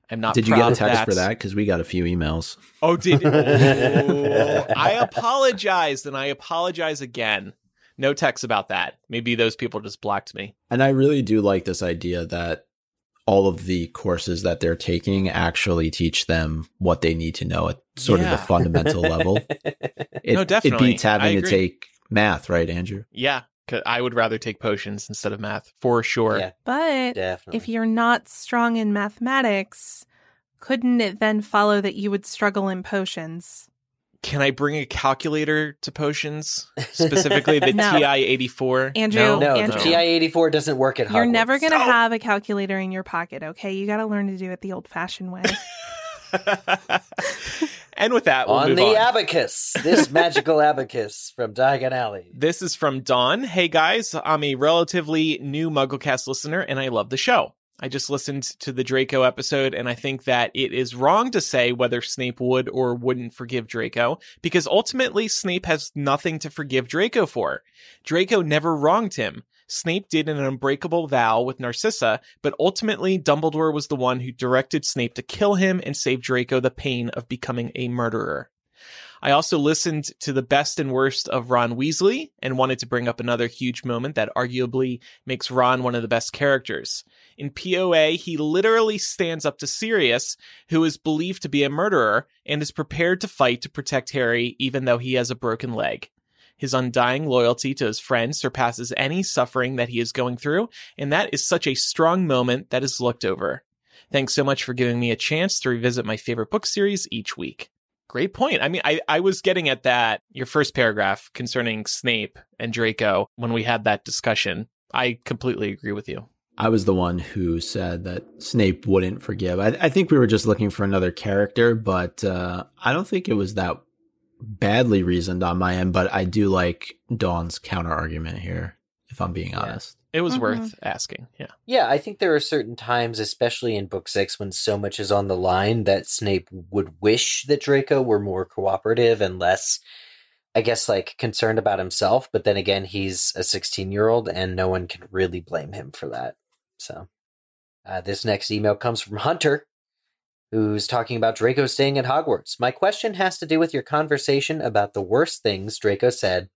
I'm not. Did you get a of text for that? Because we got a few emails. Oh, did oh, I apologized and I apologize again. No text about that. Maybe those people just blocked me. And I really do like this idea that all of the courses that they're taking actually teach them what they need to know at sort Yeah. of the fundamental level. It, No, definitely. It beats having to take math, right, Andrew? Yeah, 'cause I would rather take potions instead of math for sure. Yeah, But definitely. if you're not strong in mathematics, couldn't it then follow that you would struggle in potions? Can I bring a calculator to potions? Specifically the No. TI 84? Andrew, no, no, Andrew. the TI eighty four doesn't work at Hogwarts. You're never going to No. have a calculator in your pocket, okay? You got to learn to do it the old fashioned way. and with that, we'll on the on. abacus. This magical abacus from Diagon Alley. This is from Dawn. Hey guys, I'm a relatively new MuggleCast listener and I love the show. I just listened to the Draco episode and I think that it is wrong to say whether Snape would or wouldn't forgive Draco because ultimately Snape has nothing to forgive Draco for. Draco never wronged him. Snape did an unbreakable vow with Narcissa, but ultimately Dumbledore was the one who directed Snape to kill him and save Draco the pain of becoming a murderer. I also listened to the best and worst of Ron Weasley and wanted to bring up another huge moment that arguably makes Ron one of the best characters. In POA, he literally stands up to Sirius, who is believed to be a murderer, and is prepared to fight to protect Harry even though he has a broken leg. His undying loyalty to his friend surpasses any suffering that he is going through, and that is such a strong moment that is looked over. Thanks so much for giving me a chance to revisit my favorite book series each week. Great point. I mean, I, I was getting at that, your first paragraph concerning Snape and Draco when we had that discussion. I completely agree with you. I was the one who said that Snape wouldn't forgive. I, I think we were just looking for another character, but uh, I don't think it was that badly reasoned on my end. But I do like Dawn's counter argument here, if I'm being Yeah. honest. It was Mhm. worth asking. Yeah. Yeah, I think there are certain times, especially in book six, when so much is on the line that Snape would wish that Draco were more cooperative and less, I guess, like concerned about himself. But then again, he's a 16 year old and no one can really blame him for that. So, uh, this next email comes from Hunter, who's talking about Draco staying at Hogwarts. My question has to do with your conversation about the worst things Draco said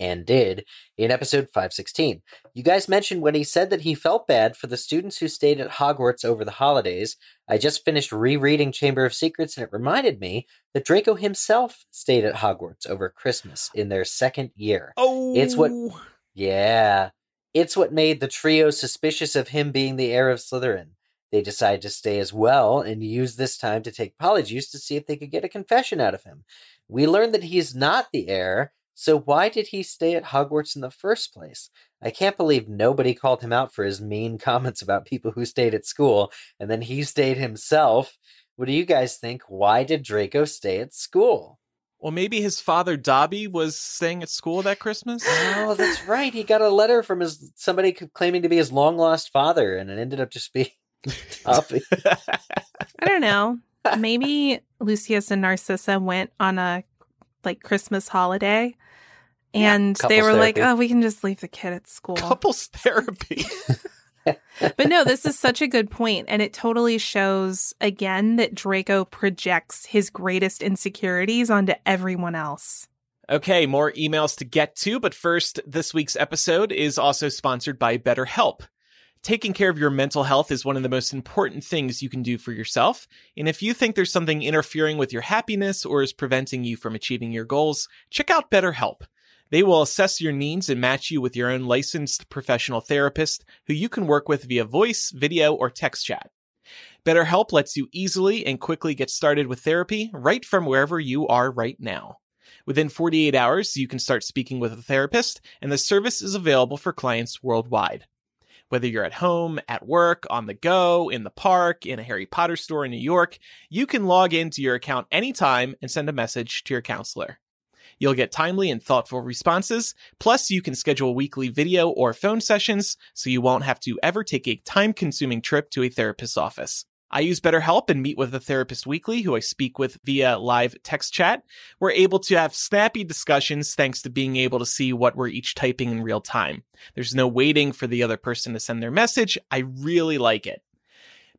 and did in episode 516. You guys mentioned when he said that he felt bad for the students who stayed at Hogwarts over the holidays. I just finished rereading Chamber of Secrets and it reminded me that Draco himself stayed at Hogwarts over Christmas in their second year. Oh, It's what- oh. Yeah. It's what made the trio suspicious of him being the heir of Slytherin. They decide to stay as well and use this time to take Polyjuice to see if they could get a confession out of him. We learned that he's not the heir, so why did he stay at Hogwarts in the first place? I can't believe nobody called him out for his mean comments about people who stayed at school, and then he stayed himself. What do you guys think? Why did Draco stay at school? Well, maybe his father Dobby was staying at school that Christmas. Oh, that's right. He got a letter from his somebody claiming to be his long lost father, and it ended up just being Dobby. I don't know. Maybe Lucius and Narcissa went on a like Christmas holiday, and Yeah, they were couples like, "Oh, we can just leave the kid at school." Couples therapy. but no, this is such a good point, and it totally shows again that Draco projects his greatest insecurities onto everyone else. Okay, more emails to get to, but first, this week's episode is also sponsored by BetterHelp. Taking care of your mental health is one of the most important things you can do for yourself. And if you think there's something interfering with your happiness or is preventing you from achieving your goals, check out BetterHelp. They will assess your needs and match you with your own licensed professional therapist who you can work with via voice, video, or text chat. BetterHelp lets you easily and quickly get started with therapy right from wherever you are right now. Within 48 hours, you can start speaking with a therapist, and the service is available for clients worldwide. Whether you're at home, at work, on the go, in the park, in a Harry Potter store in New York, you can log into your account anytime and send a message to your counselor. You'll get timely and thoughtful responses, plus, you can schedule weekly video or phone sessions so you won't have to ever take a time consuming trip to a therapist's office. I use BetterHelp and meet with a therapist weekly who I speak with via live text chat. We're able to have snappy discussions thanks to being able to see what we're each typing in real time. There's no waiting for the other person to send their message. I really like it.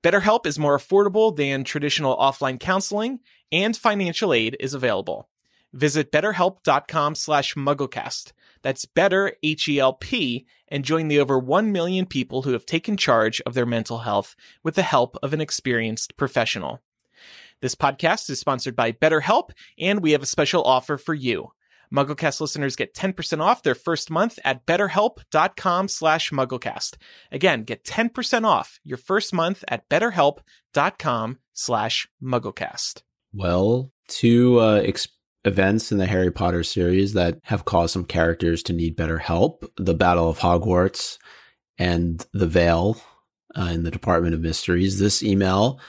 BetterHelp is more affordable than traditional offline counseling, and financial aid is available. Visit betterhelp.com slash mugglecast. That's better, H-E-L-P, and join the over 1 million people who have taken charge of their mental health with the help of an experienced professional. This podcast is sponsored by BetterHelp, and we have a special offer for you. MuggleCast listeners get 10% off their first month at betterhelp.com slash mugglecast. Again, get 10% off your first month at betterhelp.com slash mugglecast. Well, two uh, ex- events in the Harry Potter series that have caused some characters to need better help the Battle of Hogwarts and the Veil uh, in the Department of Mysteries. This email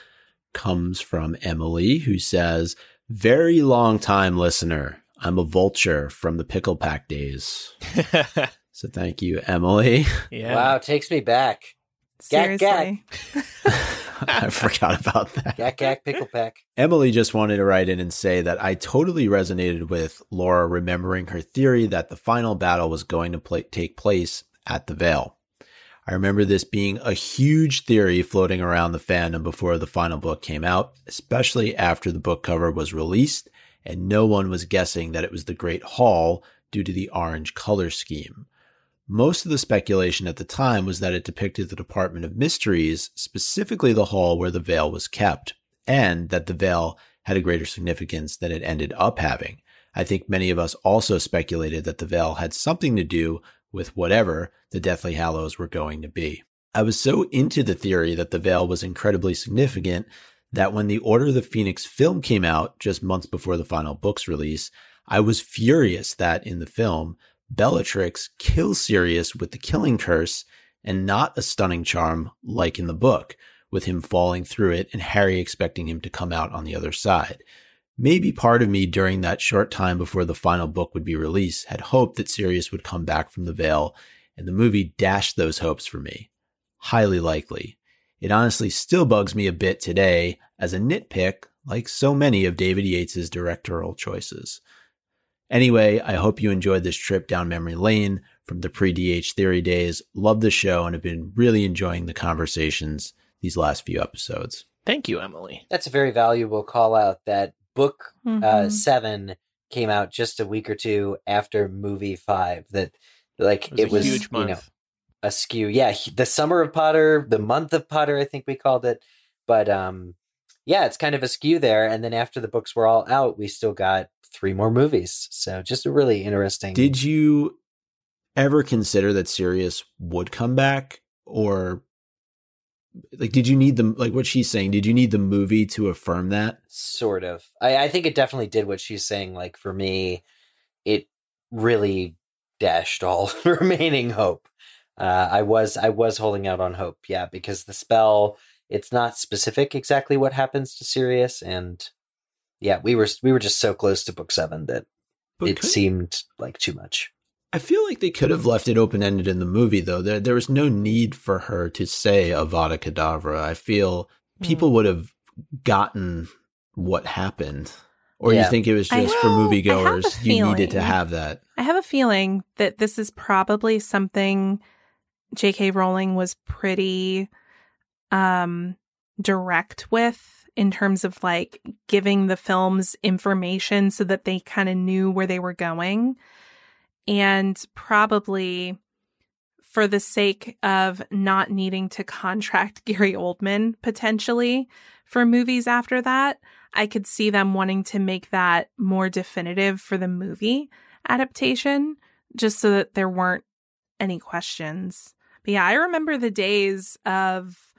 comes from Emily, who says, Very long time listener. I'm a vulture from the Pickle Pack days. So thank you, Emily. yeah. Wow, takes me back. Gak, Seriously. I forgot about that. Gak gak pickle pack. Emily just wanted to write in and say that I totally resonated with Laura remembering her theory that the final battle was going to pla take place at the Veil. I remember this being a huge theory floating around the fandom before the final book came out, especially after the book cover was released and no one was guessing that it was the Great Hall due to the orange color scheme. Most of the speculation at the time was that it depicted the Department of Mysteries, specifically the hall where the veil was kept, and that the veil had a greater significance than it ended up having. I think many of us also speculated that the veil had something to do with whatever the Deathly Hallows were going to be. I was so into the theory that the veil was incredibly significant that when the Order of the Phoenix film came out just months before the final book's release, I was furious that in the film, Bellatrix kills Sirius with the killing curse and not a stunning charm like in the book, with him falling through it and Harry expecting him to come out on the other side. Maybe part of me during that short time before the final book would be released had hoped that Sirius would come back from the veil, and the movie dashed those hopes for me. Highly likely. It honestly still bugs me a bit today as a nitpick, like so many of David Yates's directorial choices. Anyway, I hope you enjoyed this trip down memory lane from the pre DH theory days. Love the show and have been really enjoying the conversations these last few episodes. Thank you, Emily. That's a very valuable call out. That book uh, Mhm. seven came out just a week or two after movie five. That like It was, it was, a huge you know askew. Yeah, the summer of Potter, the month of Potter, I think we called it. But um, yeah, it's kind of askew there. And then after the books were all out, we still got three more movies. So just a really interesting. Did you ever consider that Sirius would come back or like did you need the like what she's saying did you need the movie to affirm that sort of I, I think it definitely did what she's saying like for me it really dashed all remaining hope uh, i was i was holding out on hope yeah because the spell it's not specific exactly what happens to sirius and yeah, we were we were just so close to book seven that But it could- seemed like too much. I feel like they could have left it open ended in the movie, though. There, there was no need for her to say Avada Kedavra. I feel people hmm. would have gotten what happened. Or Yeah. you think it was I- just for have a moviegoers, you needed to have that. I have a feeling that this is probably something J.K. Rowling was pretty um, direct with in terms of like giving the films information so that they kind of knew where they were going. And probably for the sake of not needing to contract Gary Oldman potentially for movies after that, I could see them wanting to make that more definitive for the movie adaptation just so that there weren't any questions. But yeah, I remember the days of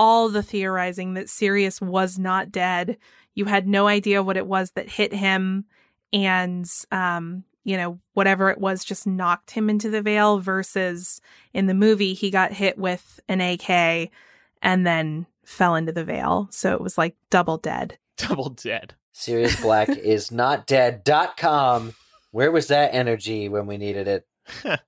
all the theorizing that Sirius was not dead. You had no idea what it was that hit him and um you know whatever it was just knocked him into the veil versus in the movie he got hit with an AK and then fell into the veil. So it was like double dead. Double dead. Sirius Black is not dead.com. Where was that energy when we needed it?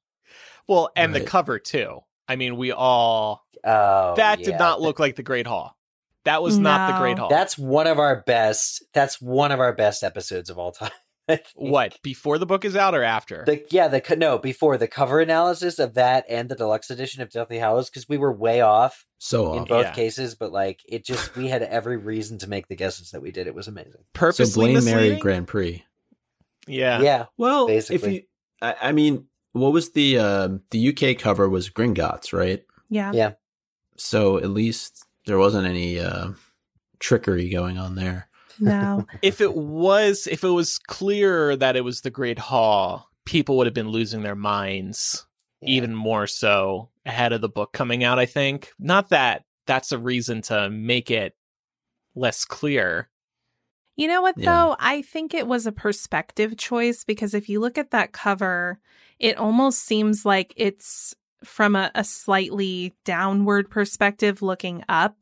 Well, and the cover too. I mean, we all Oh, that yeah. did not look like the Great Hall. That was not the Great Hall. That's one of our best. That's one of our best episodes of all time. What before the book is out or after? The yeah, the co- no before the cover analysis of that and the deluxe edition of Deathly Hallows because we were way off So in off. both Yeah. cases, but like it just we had every reason to make the guesses that we did. It was amazing. So blame Mary? GrandPré. Yeah. Yeah, Well, if you, I, I mean, what was the um the UK cover was Gringotts, right? Yeah. Yeah. So at least there wasn't any uh, trickery going on there. No. If it was, if it was clear that it was the Great Hall, people would have been losing their minds Yeah. even more so ahead of the book coming out. I think not that that's a reason to make it less clear. You know what, Yeah. though? I think it was a perspective choice because if you look at that cover, it almost seems like it's from a, a slightly downward perspective looking up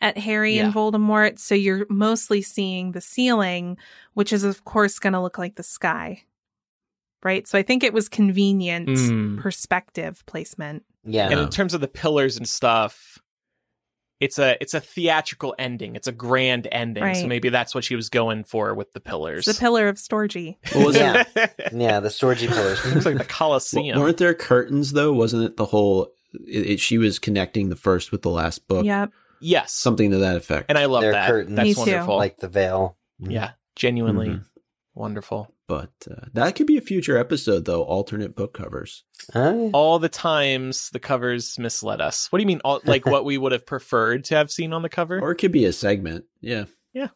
at Harry and Voldemort. So you're mostly seeing the ceiling, which is, of course, going to look like the sky. Right. So I think it was convenient Mm. perspective placement. yeah. And in terms of the pillars and stuff, it's a it's a theatrical ending. It's a grand ending. So maybe that's what she was going for with the pillars. It's the pillar of Storgy. What was Yeah. it? yeah, the Storgy pillars. It looks like the W- Colosseum. Weren't there curtains though? Wasn't it the whole? It, it- she was connecting the first with the last book. Yep. yes. something to that effect. and I love They're that. curtains. That's Me too. wonderful. like the veil. yeah, genuinely Mhm. wonderful. But uh, that could be a future episode though. Alternate book covers. Oh, All the times the covers misled us. What do you mean? All, like what we would have preferred to have seen on the cover? Or it could be a segment. Yeah. Yeah.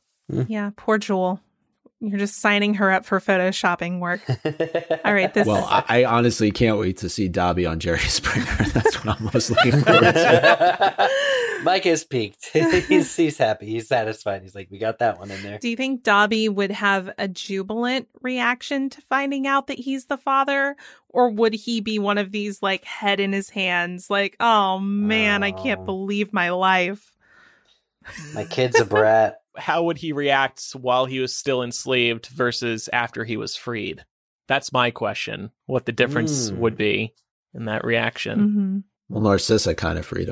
Yeah. Poor Jewel. You're just signing her up for photoshopping work. All right. This Well, I, I honestly can't wait to see Dobby on Jerry Springer. That's what I'm most looking forward to. Mike is peaked. he's he's happy. He's satisfied. He's like, we got that one in there. Do you think Dobby would have a jubilant reaction to finding out that he's the father? Or would he be one of these like head in his hands, like, oh man, I can't Oh. believe my life? My kid's a brat. How would he react while he was still enslaved versus after he was freed? That's my question. What the difference Hmm. would be in that reaction? hmm well, Narcissa kind of freed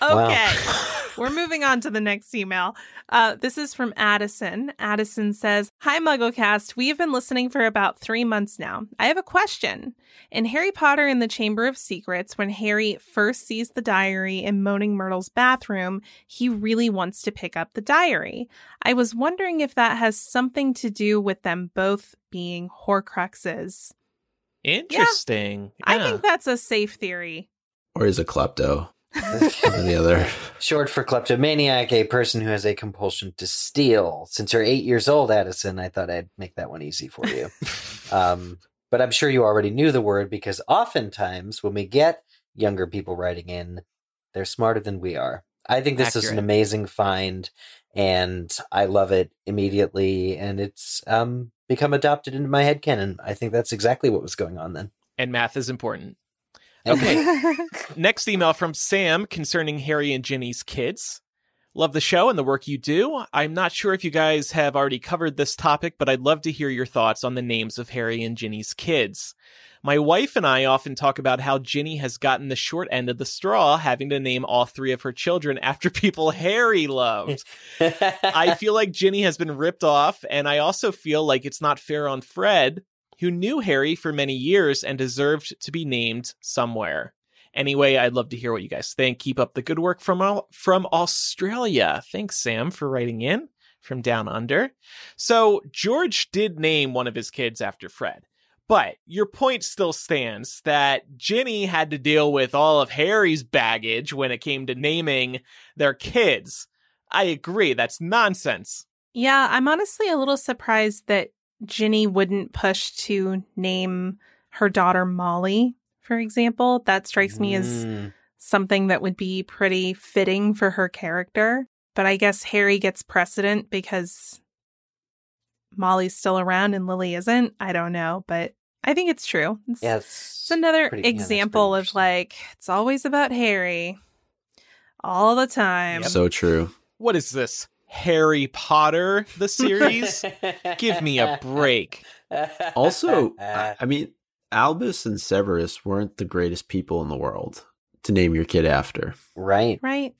him. Wow. Okay. We're moving on to the next email. Uh, this is from Addison. Addison says, Hi, MuggleCast. We have been listening for about three months now. I have a question. In Harry Potter and the Chamber of Secrets, when Harry first sees the diary in Moaning Myrtle's bathroom, he really wants to pick up the diary. I was wondering if that has something to do with them both being Horcruxes. Interesting. I Yeah. think that's a safe theory. Or is a klepto. Or the other. Short for kleptomaniac, a person who has a compulsion to steal. Since you're eight years old, Addison, I thought I'd make that one easy for you. um, but I'm sure you already knew the word because oftentimes when we get younger people writing in, they're smarter than we are. I think this is an amazing find, and I love it immediately. And it's um, become adopted into my head canon. I think that's exactly what was going on then. and math is important. Okay. Next email from Sam concerning Harry and Ginny's kids. Love the show and the work you do. I'm not sure if you guys have already covered this topic, but I'd love to hear your thoughts on the names of Harry and Ginny's kids. My wife and I often talk about how Ginny has gotten the short end of the straw, having to name all three of her children after people Harry loved. I feel like Ginny has been ripped off, and I also feel like it's not fair on Fred, who knew Harry for many years and deserved to be named somewhere. Anyway, I'd love to hear what you guys think. Keep up the good work from from Australia. Thanks, Sam, for writing in from down under. So George did name one of his kids after Fred. But your point still stands that Ginny had to deal with all of Harry's baggage when it came to naming their kids. I agree, that's nonsense. Yeah, I'm honestly a little surprised that Ginny wouldn't push to name her daughter Molly for example. That strikes me as Mm. something that would be pretty fitting for her character. But I guess Harry gets precedent because Molly's still around and Lily isn't. I don't know, but I think it's true. It's, Yeah, it's it's another pretty- yeah, example of like, it's always about Harry all the time. So true. What is this? Harry Potter, the series? Give me a break. Also, I I mean, Albus and Severus weren't the greatest people in the world to name your kid after. right. Right?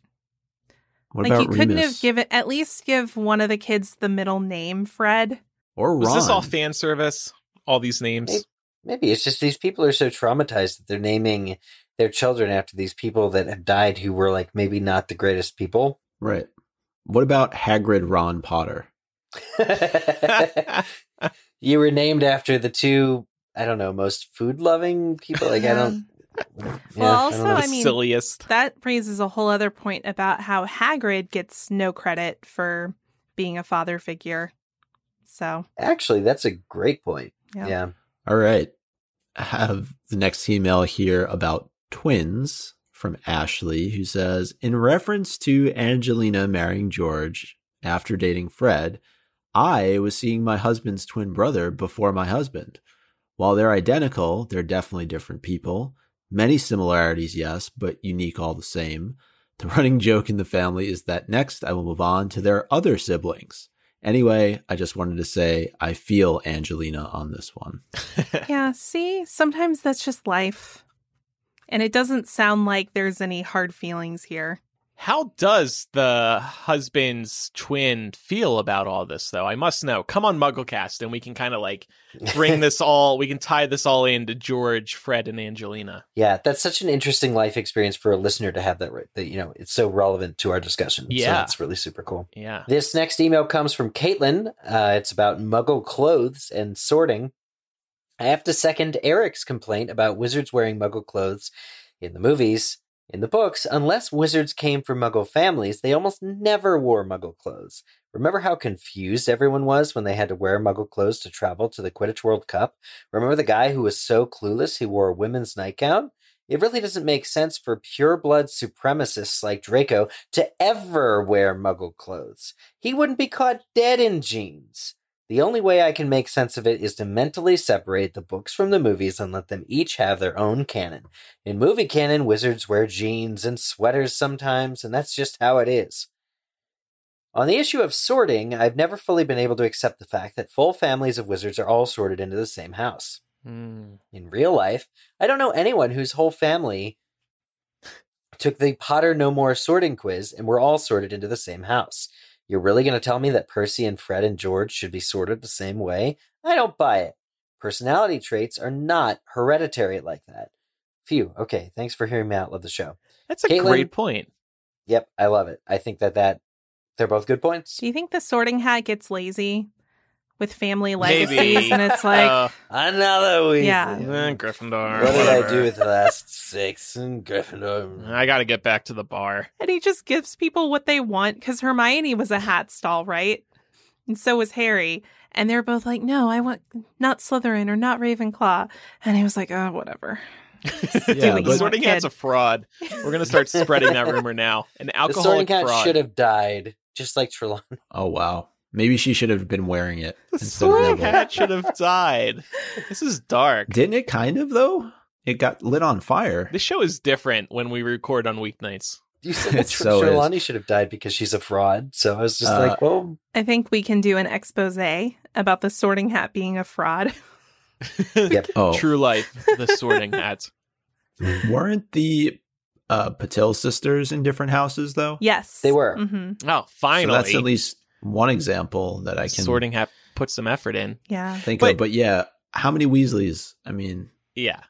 What like about you couldn't Remus have given at least give one of the kids the middle name Fred. or Ron? Was this all fan service? All these names? Maybe- Maybe it's just these people are so traumatized that they're naming their children after these people that have died who were like maybe not the greatest people. right. What about Hagrid, Ron Potter? you were named after the two, I don't know, most food loving people. Like I don't. Yeah, Well, I also, don't know. the I mean- silliest. That raises a whole other point about how Hagrid gets no credit for being a father figure. So, actually, that's a great point. Yeah. Yeah. All right. I have the next email here about twins from Ashley, who says In reference to Angelina marrying George after dating Fred, I was seeing my husband's twin brother before my husband. While they're identical, they're definitely different people. Many similarities, yes, but unique all the same. The running joke in the family is that next I will move on to their other siblings. Anyway, I just wanted to say I feel Angelina on this one. yeah, see, sometimes that's just life. And it doesn't sound like there's any hard feelings here. How does the husband's twin feel about all this, though? I must know. Come on, MuggleCast, and we can kind of like bring this all, we can tie this all into George, Fred, and Angelina. Yeah, that's such an interesting life experience for a listener to have that. Right, that you know, it's so relevant to our discussion. so Yeah. it's really super cool. Yeah. This next email comes from Caitlin. Uh, it's about Muggle clothes and sorting. I have to second Eric's complaint about wizards wearing Muggle clothes in the movies. In the books, unless wizards came from Muggle families, they almost never wore Muggle clothes. Remember how confused everyone was when they had to wear Muggle clothes to travel to the Quidditch World Cup? Remember the guy who was so clueless he wore a women's nightgown? It really doesn't make sense for pure blood supremacists like Draco to ever wear Muggle clothes. He wouldn't be caught dead in jeans. The only way I can make sense of it is to mentally separate the books from the movies and let them each have their own canon. In movie canon, wizards wear jeans and sweaters sometimes, and that's just how it is. On the issue of sorting, I've never fully been able to accept the fact that full families of wizards are all sorted into the same house. Hmm. In real life, I don't know anyone whose whole family took the Pottermore sorting quiz and were all sorted into the same house. You're really going to tell me that Percy and Fred and George should be sorted the same way? I don't buy it. Personality traits are not hereditary like that. Phew. Okay. Thanks for hearing me out. Love the show. That's a Caitlin- great point. Yep. I love it. I think that that they're both good points. Do you think the sorting hat gets lazy with family Maybe. legacies? And it's like, Uh, Another week. Yeah. eh, Gryffindor. What did I do with the last six in Gryffindor? I got to get back to the bar. and he just gives people what they want because Hermione was a hat stall, right? And so was Harry. And they're both like, no, I want not Slytherin or not Ravenclaw. And he was like, oh, whatever. Yeah, what the but- sorting want, hat's a fraud. We're gonna start spreading that rumor now. An The sorting alcoholic hat fraud. should have died, just like Trelawney. Oh wow. Maybe she should have been wearing it. The instead of sorting hat should have died. This is dark. Didn't it kind of though? It got lit on fire. This show is different when we record on weeknights. You said that so Trelawney should have died because she's a fraud. So I was just uh, like, well. I think we can do an expose about the sorting hat being a fraud. yep. Oh. True life, the sorting hats. Weren't the uh, Patil sisters in different houses, though? Yes. They were. Mm-hmm. Oh, finally. So that's at least one example that I can. Sorting have put some effort in. Yeah. Think but, of. But yeah, how many Weasleys? I mean. Yeah.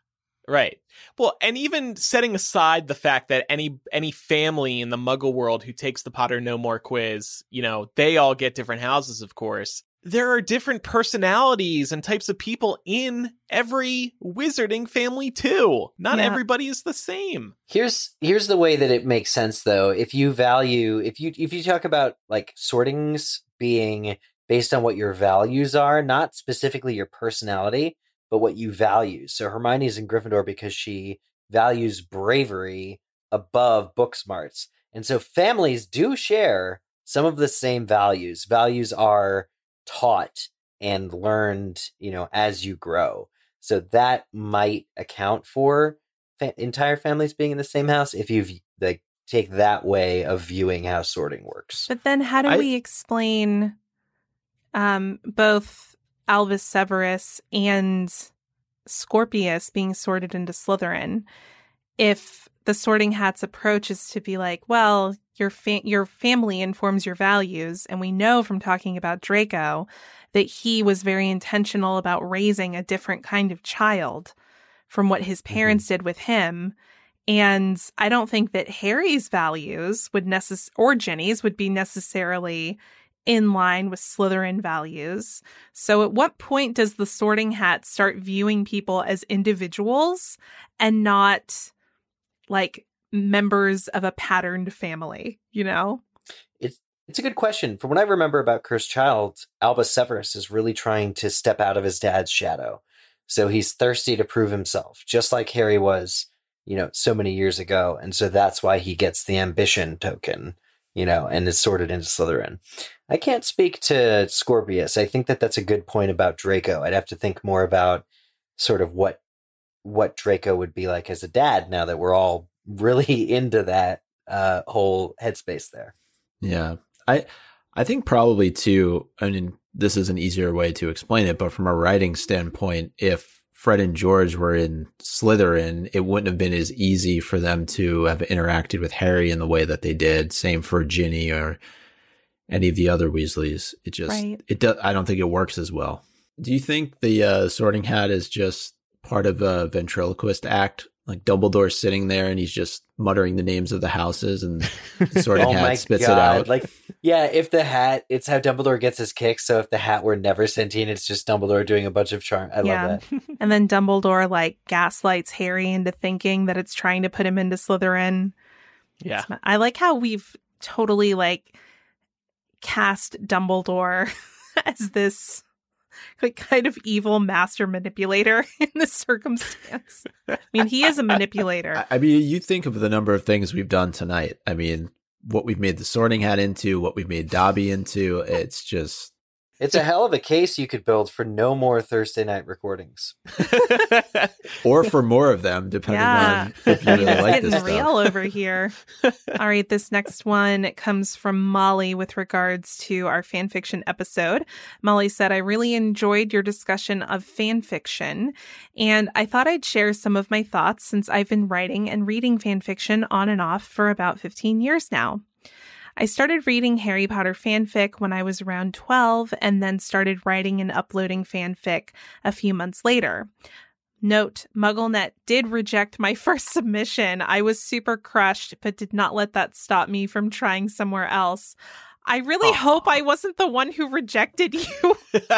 Right. Well, and even setting aside the fact that any any family in the Muggle world who takes the Pottermore quiz, you know, they all get different houses, of course. There are different personalities and types of people in every wizarding family too. Not yeah. everybody is the same. Here's here's the way that it makes sense though. If you value if you if you talk about like sortings being based on what your values are, not specifically your personality, but what you value. So Hermione's in Gryffindor because she values bravery above book smarts. And so families do share some of the same values. Values are taught and learned, you know, as you grow. So that might account for fa- entire families being in the same house if you like take that way of viewing how sorting works. But then how do I, we explain um both Albus Severus and Scorpius being sorted into Slytherin, if the sorting hat's approach is to be like, well, your fa- your family informs your values, and we know from talking about Draco that he was very intentional about raising a different kind of child from what his mm-hmm. parents mm-hmm. did with him. And I don't think that Harry's values would necess or Ginny's would be necessarily in line with Slytherin values. So, at what point does the sorting hat start viewing people as individuals and not like members of a patterned family, you know? It's it's a good question. From what I remember about Cursed Child, Albus Severus is really trying to step out of his dad's shadow. So he's thirsty to prove himself, just like Harry was, you know, so many years ago. And so that's why he gets the ambition token you know, and is sorted into Slytherin. I can't speak to Scorpius. I think that that's a good point about Draco. I'd have to think more about sort of what what Draco would be like as a dad now that we're all really into that uh, whole headspace there. Yeah. I I think probably too, I mean, this is an easier way to explain it, but from a writing standpoint, if Fred and George were in Slytherin, it wouldn't have been as easy for them to have interacted with Harry in the way that they did. Same for Ginny or any of the other Weasleys. It just right. it does. I don't think it works as well. Do you think the uh, Sorting Hat is just part of a ventriloquist act like Dumbledore sitting there and he's just muttering the names of the houses and the sorting oh hat spits God. it out. Like, yeah, if the hat, it's how Dumbledore gets his kicks. So if the hat were never sentient, it's just Dumbledore doing a bunch of charm. I yeah. love that. and then Dumbledore like gaslights Harry into thinking that it's trying to put him into Slytherin. Yeah. I like how we've totally like cast Dumbledore as this like kind of evil master manipulator in this circumstance. I mean, he is a manipulator. I mean, you think of the number of things we've done tonight. I mean, what we've made the sorting hat into, what we've made Dobby into. It's just it's a hell of a case you could build for no more Thursday night recordings, or for more of them, depending yeah. on if you really like this real over here. All right, this next one comes from Molly with regards to our fan fiction episode. Molly said, "I really enjoyed your discussion of fan fiction, and I thought I'd share some of my thoughts since I've been writing and reading fan fiction on and off for about 15 years now." I started reading Harry Potter fanfic when I was around 12 and then started writing and uploading fanfic a few months later. Note, MuggleNet did reject my first submission. I was super crushed, but did not let that stop me from trying somewhere else. I really Aww. hope I wasn't the one who rejected you.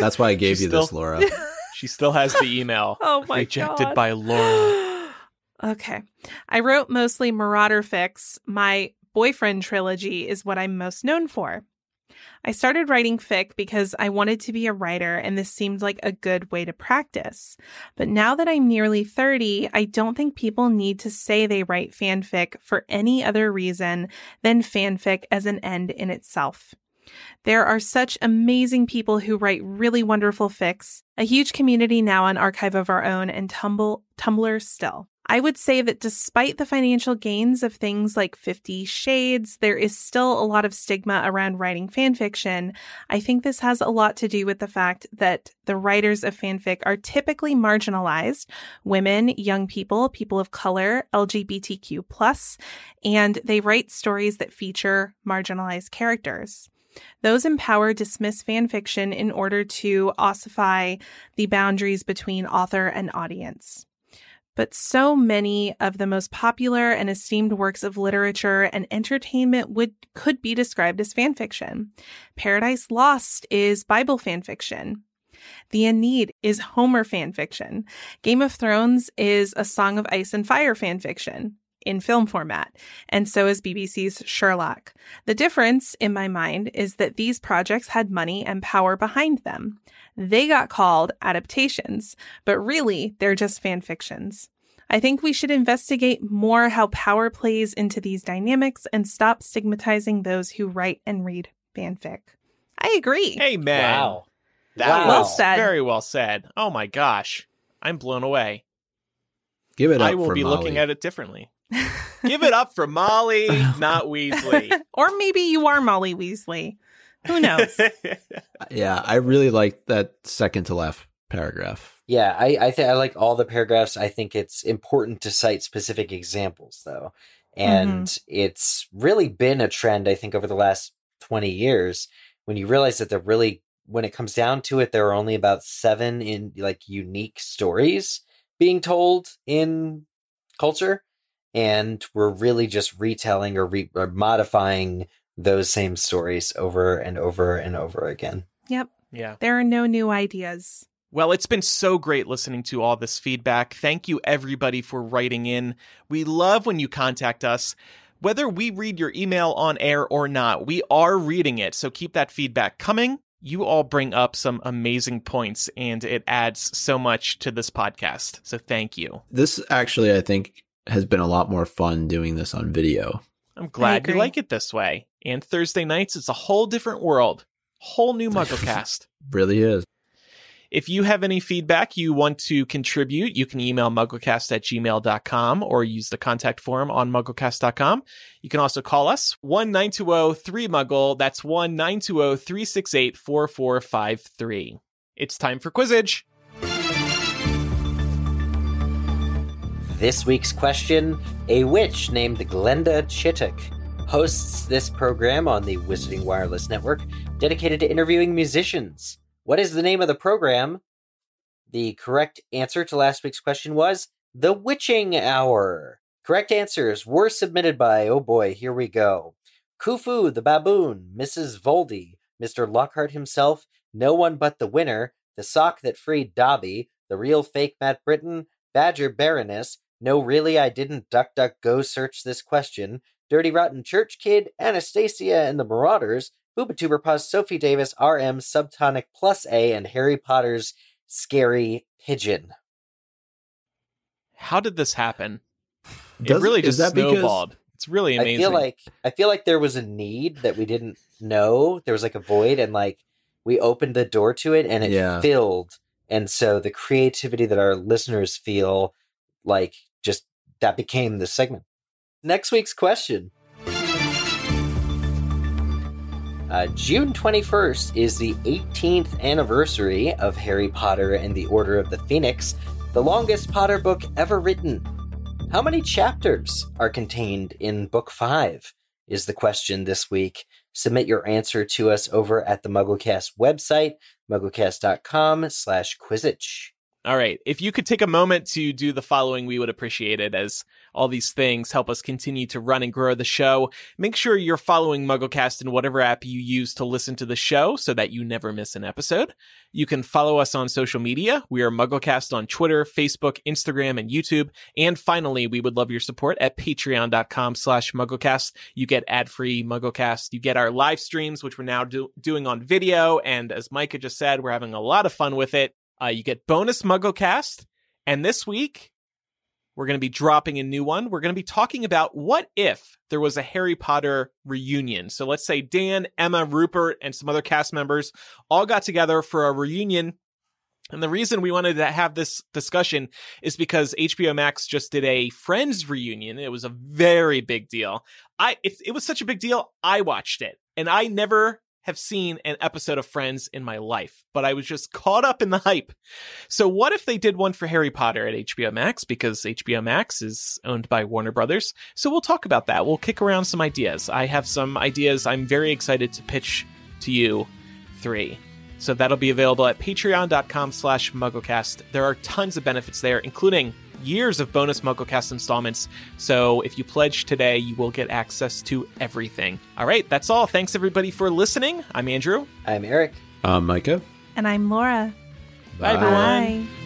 That's why I gave you still, this, Laura. she still has the email. oh my Rejected God. by Laura. okay. I wrote mostly Marauder fics. My boyfriend trilogy is what I'm most known for. I started writing fic because I wanted to be a writer and this seemed like a good way to practice. But now that I'm nearly 30, I don't think people need to say they write fanfic for any other reason than fanfic as an end in itself. There are such amazing people who write really wonderful fics, a huge community now on Archive of Our Own and Tumble, Tumblr still. I would say that despite the financial gains of things like Fifty Shades, there is still a lot of stigma around writing fanfiction. I think this has a lot to do with the fact that the writers of fanfic are typically marginalized women, young people, people of color, LGBTQ, and they write stories that feature marginalized characters. Those in power dismiss fanfiction in order to ossify the boundaries between author and audience but so many of the most popular and esteemed works of literature and entertainment would could be described as fan fiction. Paradise Lost is Bible fan fiction. The Aeneid is Homer fan fiction. Game of Thrones is a Song of Ice and Fire fan fiction in film format, and so is BBC's Sherlock. The difference, in my mind, is that these projects had money and power behind them. They got called adaptations, but really, they're just fan fictions. I think we should investigate more how power plays into these dynamics and stop stigmatizing those who write and read fanfic. I agree. Amen. Wow. That Wow. Well was said. very well said. Oh my gosh. I'm blown away. Give it up I will for be Molly. looking at it differently. Give it up for Molly, oh. not Weasley. or maybe you are Molly Weasley. Who knows? Yeah, I really like that second to last paragraph. Yeah, I I, th- I like all the paragraphs. I think it's important to cite specific examples though, and mm-hmm. it's really been a trend. I think over the last twenty years, when you realize that there really, when it comes down to it, there are only about seven in like unique stories being told in culture, and we're really just retelling or, re- or modifying those same stories over and over and over again. yep. yeah. There are no new ideas. Well, it's been so great listening to all this feedback. Thank you, everybody, for writing in. We love when you contact us. Whether we read your email on air or not, we are reading it. So keep that feedback coming. You all bring up some amazing points, and it adds so much to this podcast. So thank you. This actually, I think, has been a lot more fun doing this on video. I'm glad you like it this way. And Thursday nights, it's a whole different world, whole new MuggleCast. Really is. If you have any feedback you want to contribute, you can email mugglecast at gmail.com or use the contact form on mugglecast.com. You can also call us 1 3 Muggle. That's 1 368 4453. It's time for Quizzitch. This week's question A witch named Glenda Chittock hosts this program on the Wizarding Wireless Network dedicated to interviewing musicians. What is the name of the program? The correct answer to last week's question was The Witching Hour. Correct answers were submitted by, oh boy, here we go. Kufu the Baboon, Mrs. Voldy, Mr. Lockhart himself, No One But the Winner, The Sock That Freed Dobby, The Real Fake Matt Britton, Badger Baroness, No Really I Didn't Duck Duck Go Search This Question, Dirty Rotten Church Kid, Anastasia and the Marauders, Boobatuber Puz, Sophie Davis, RM, Subtonic Plus A, and Harry Potter's Scary Pigeon. How did this happen? Does- it really is just that because- snowballed. It's really amazing. I feel like I feel like there was a need that we didn't know. There was like a void, and like we opened the door to it, and it Yeah. filled. And so the creativity that our listeners feel like just that became the segment. Next week's question. Uh, June 21st is the 18th anniversary of Harry Potter and the Order of the Phoenix, the longest Potter book ever written. How many chapters are contained in Book 5? Is the question this week. Submit your answer to us over at the MuggleCast website, mugglecast.com slash Quizzitch. All right. If you could take a moment to do the following, we would appreciate it as all these things help us continue to run and grow the show. Make sure you're following MuggleCast in whatever app you use to listen to the show so that you never miss an episode. You can follow us on social media. We are MuggleCast on Twitter, Facebook, Instagram, and YouTube. And finally, we would love your support at patreon.com slash MuggleCast. You get ad-free MuggleCast. You get our live streams, which we're now do- doing on video. And as Micah just said, we're having a lot of fun with it. Uh, you get bonus MuggleCast. And this week, we're going to be dropping a new one. We're going to be talking about what if there was a Harry Potter reunion. So let's say Dan, Emma, Rupert, and some other cast members all got together for a reunion And the reason we wanted to have this discussion is because HBO Max just did a Friends reunion. It was a very big deal. I it, it was such a big deal. I watched it, and I never have seen an episode of Friends in my life, but I was just caught up in the hype. So what if they did one for Harry Potter at HBO Max because HBO Max is owned by Warner Brothers. So we'll talk about that. We'll kick around some ideas. I have some ideas I'm very excited to pitch to you three. So that'll be available at patreon.com slash mugglecast. There are tons of benefits there, including years of bonus MuggleCast installments. So if you pledge today, you will get access to everything. All right, that's all. Thanks everybody for listening. I'm Andrew. I'm Eric. I'm Micah. And I'm Laura. Bye, everyone. Bye.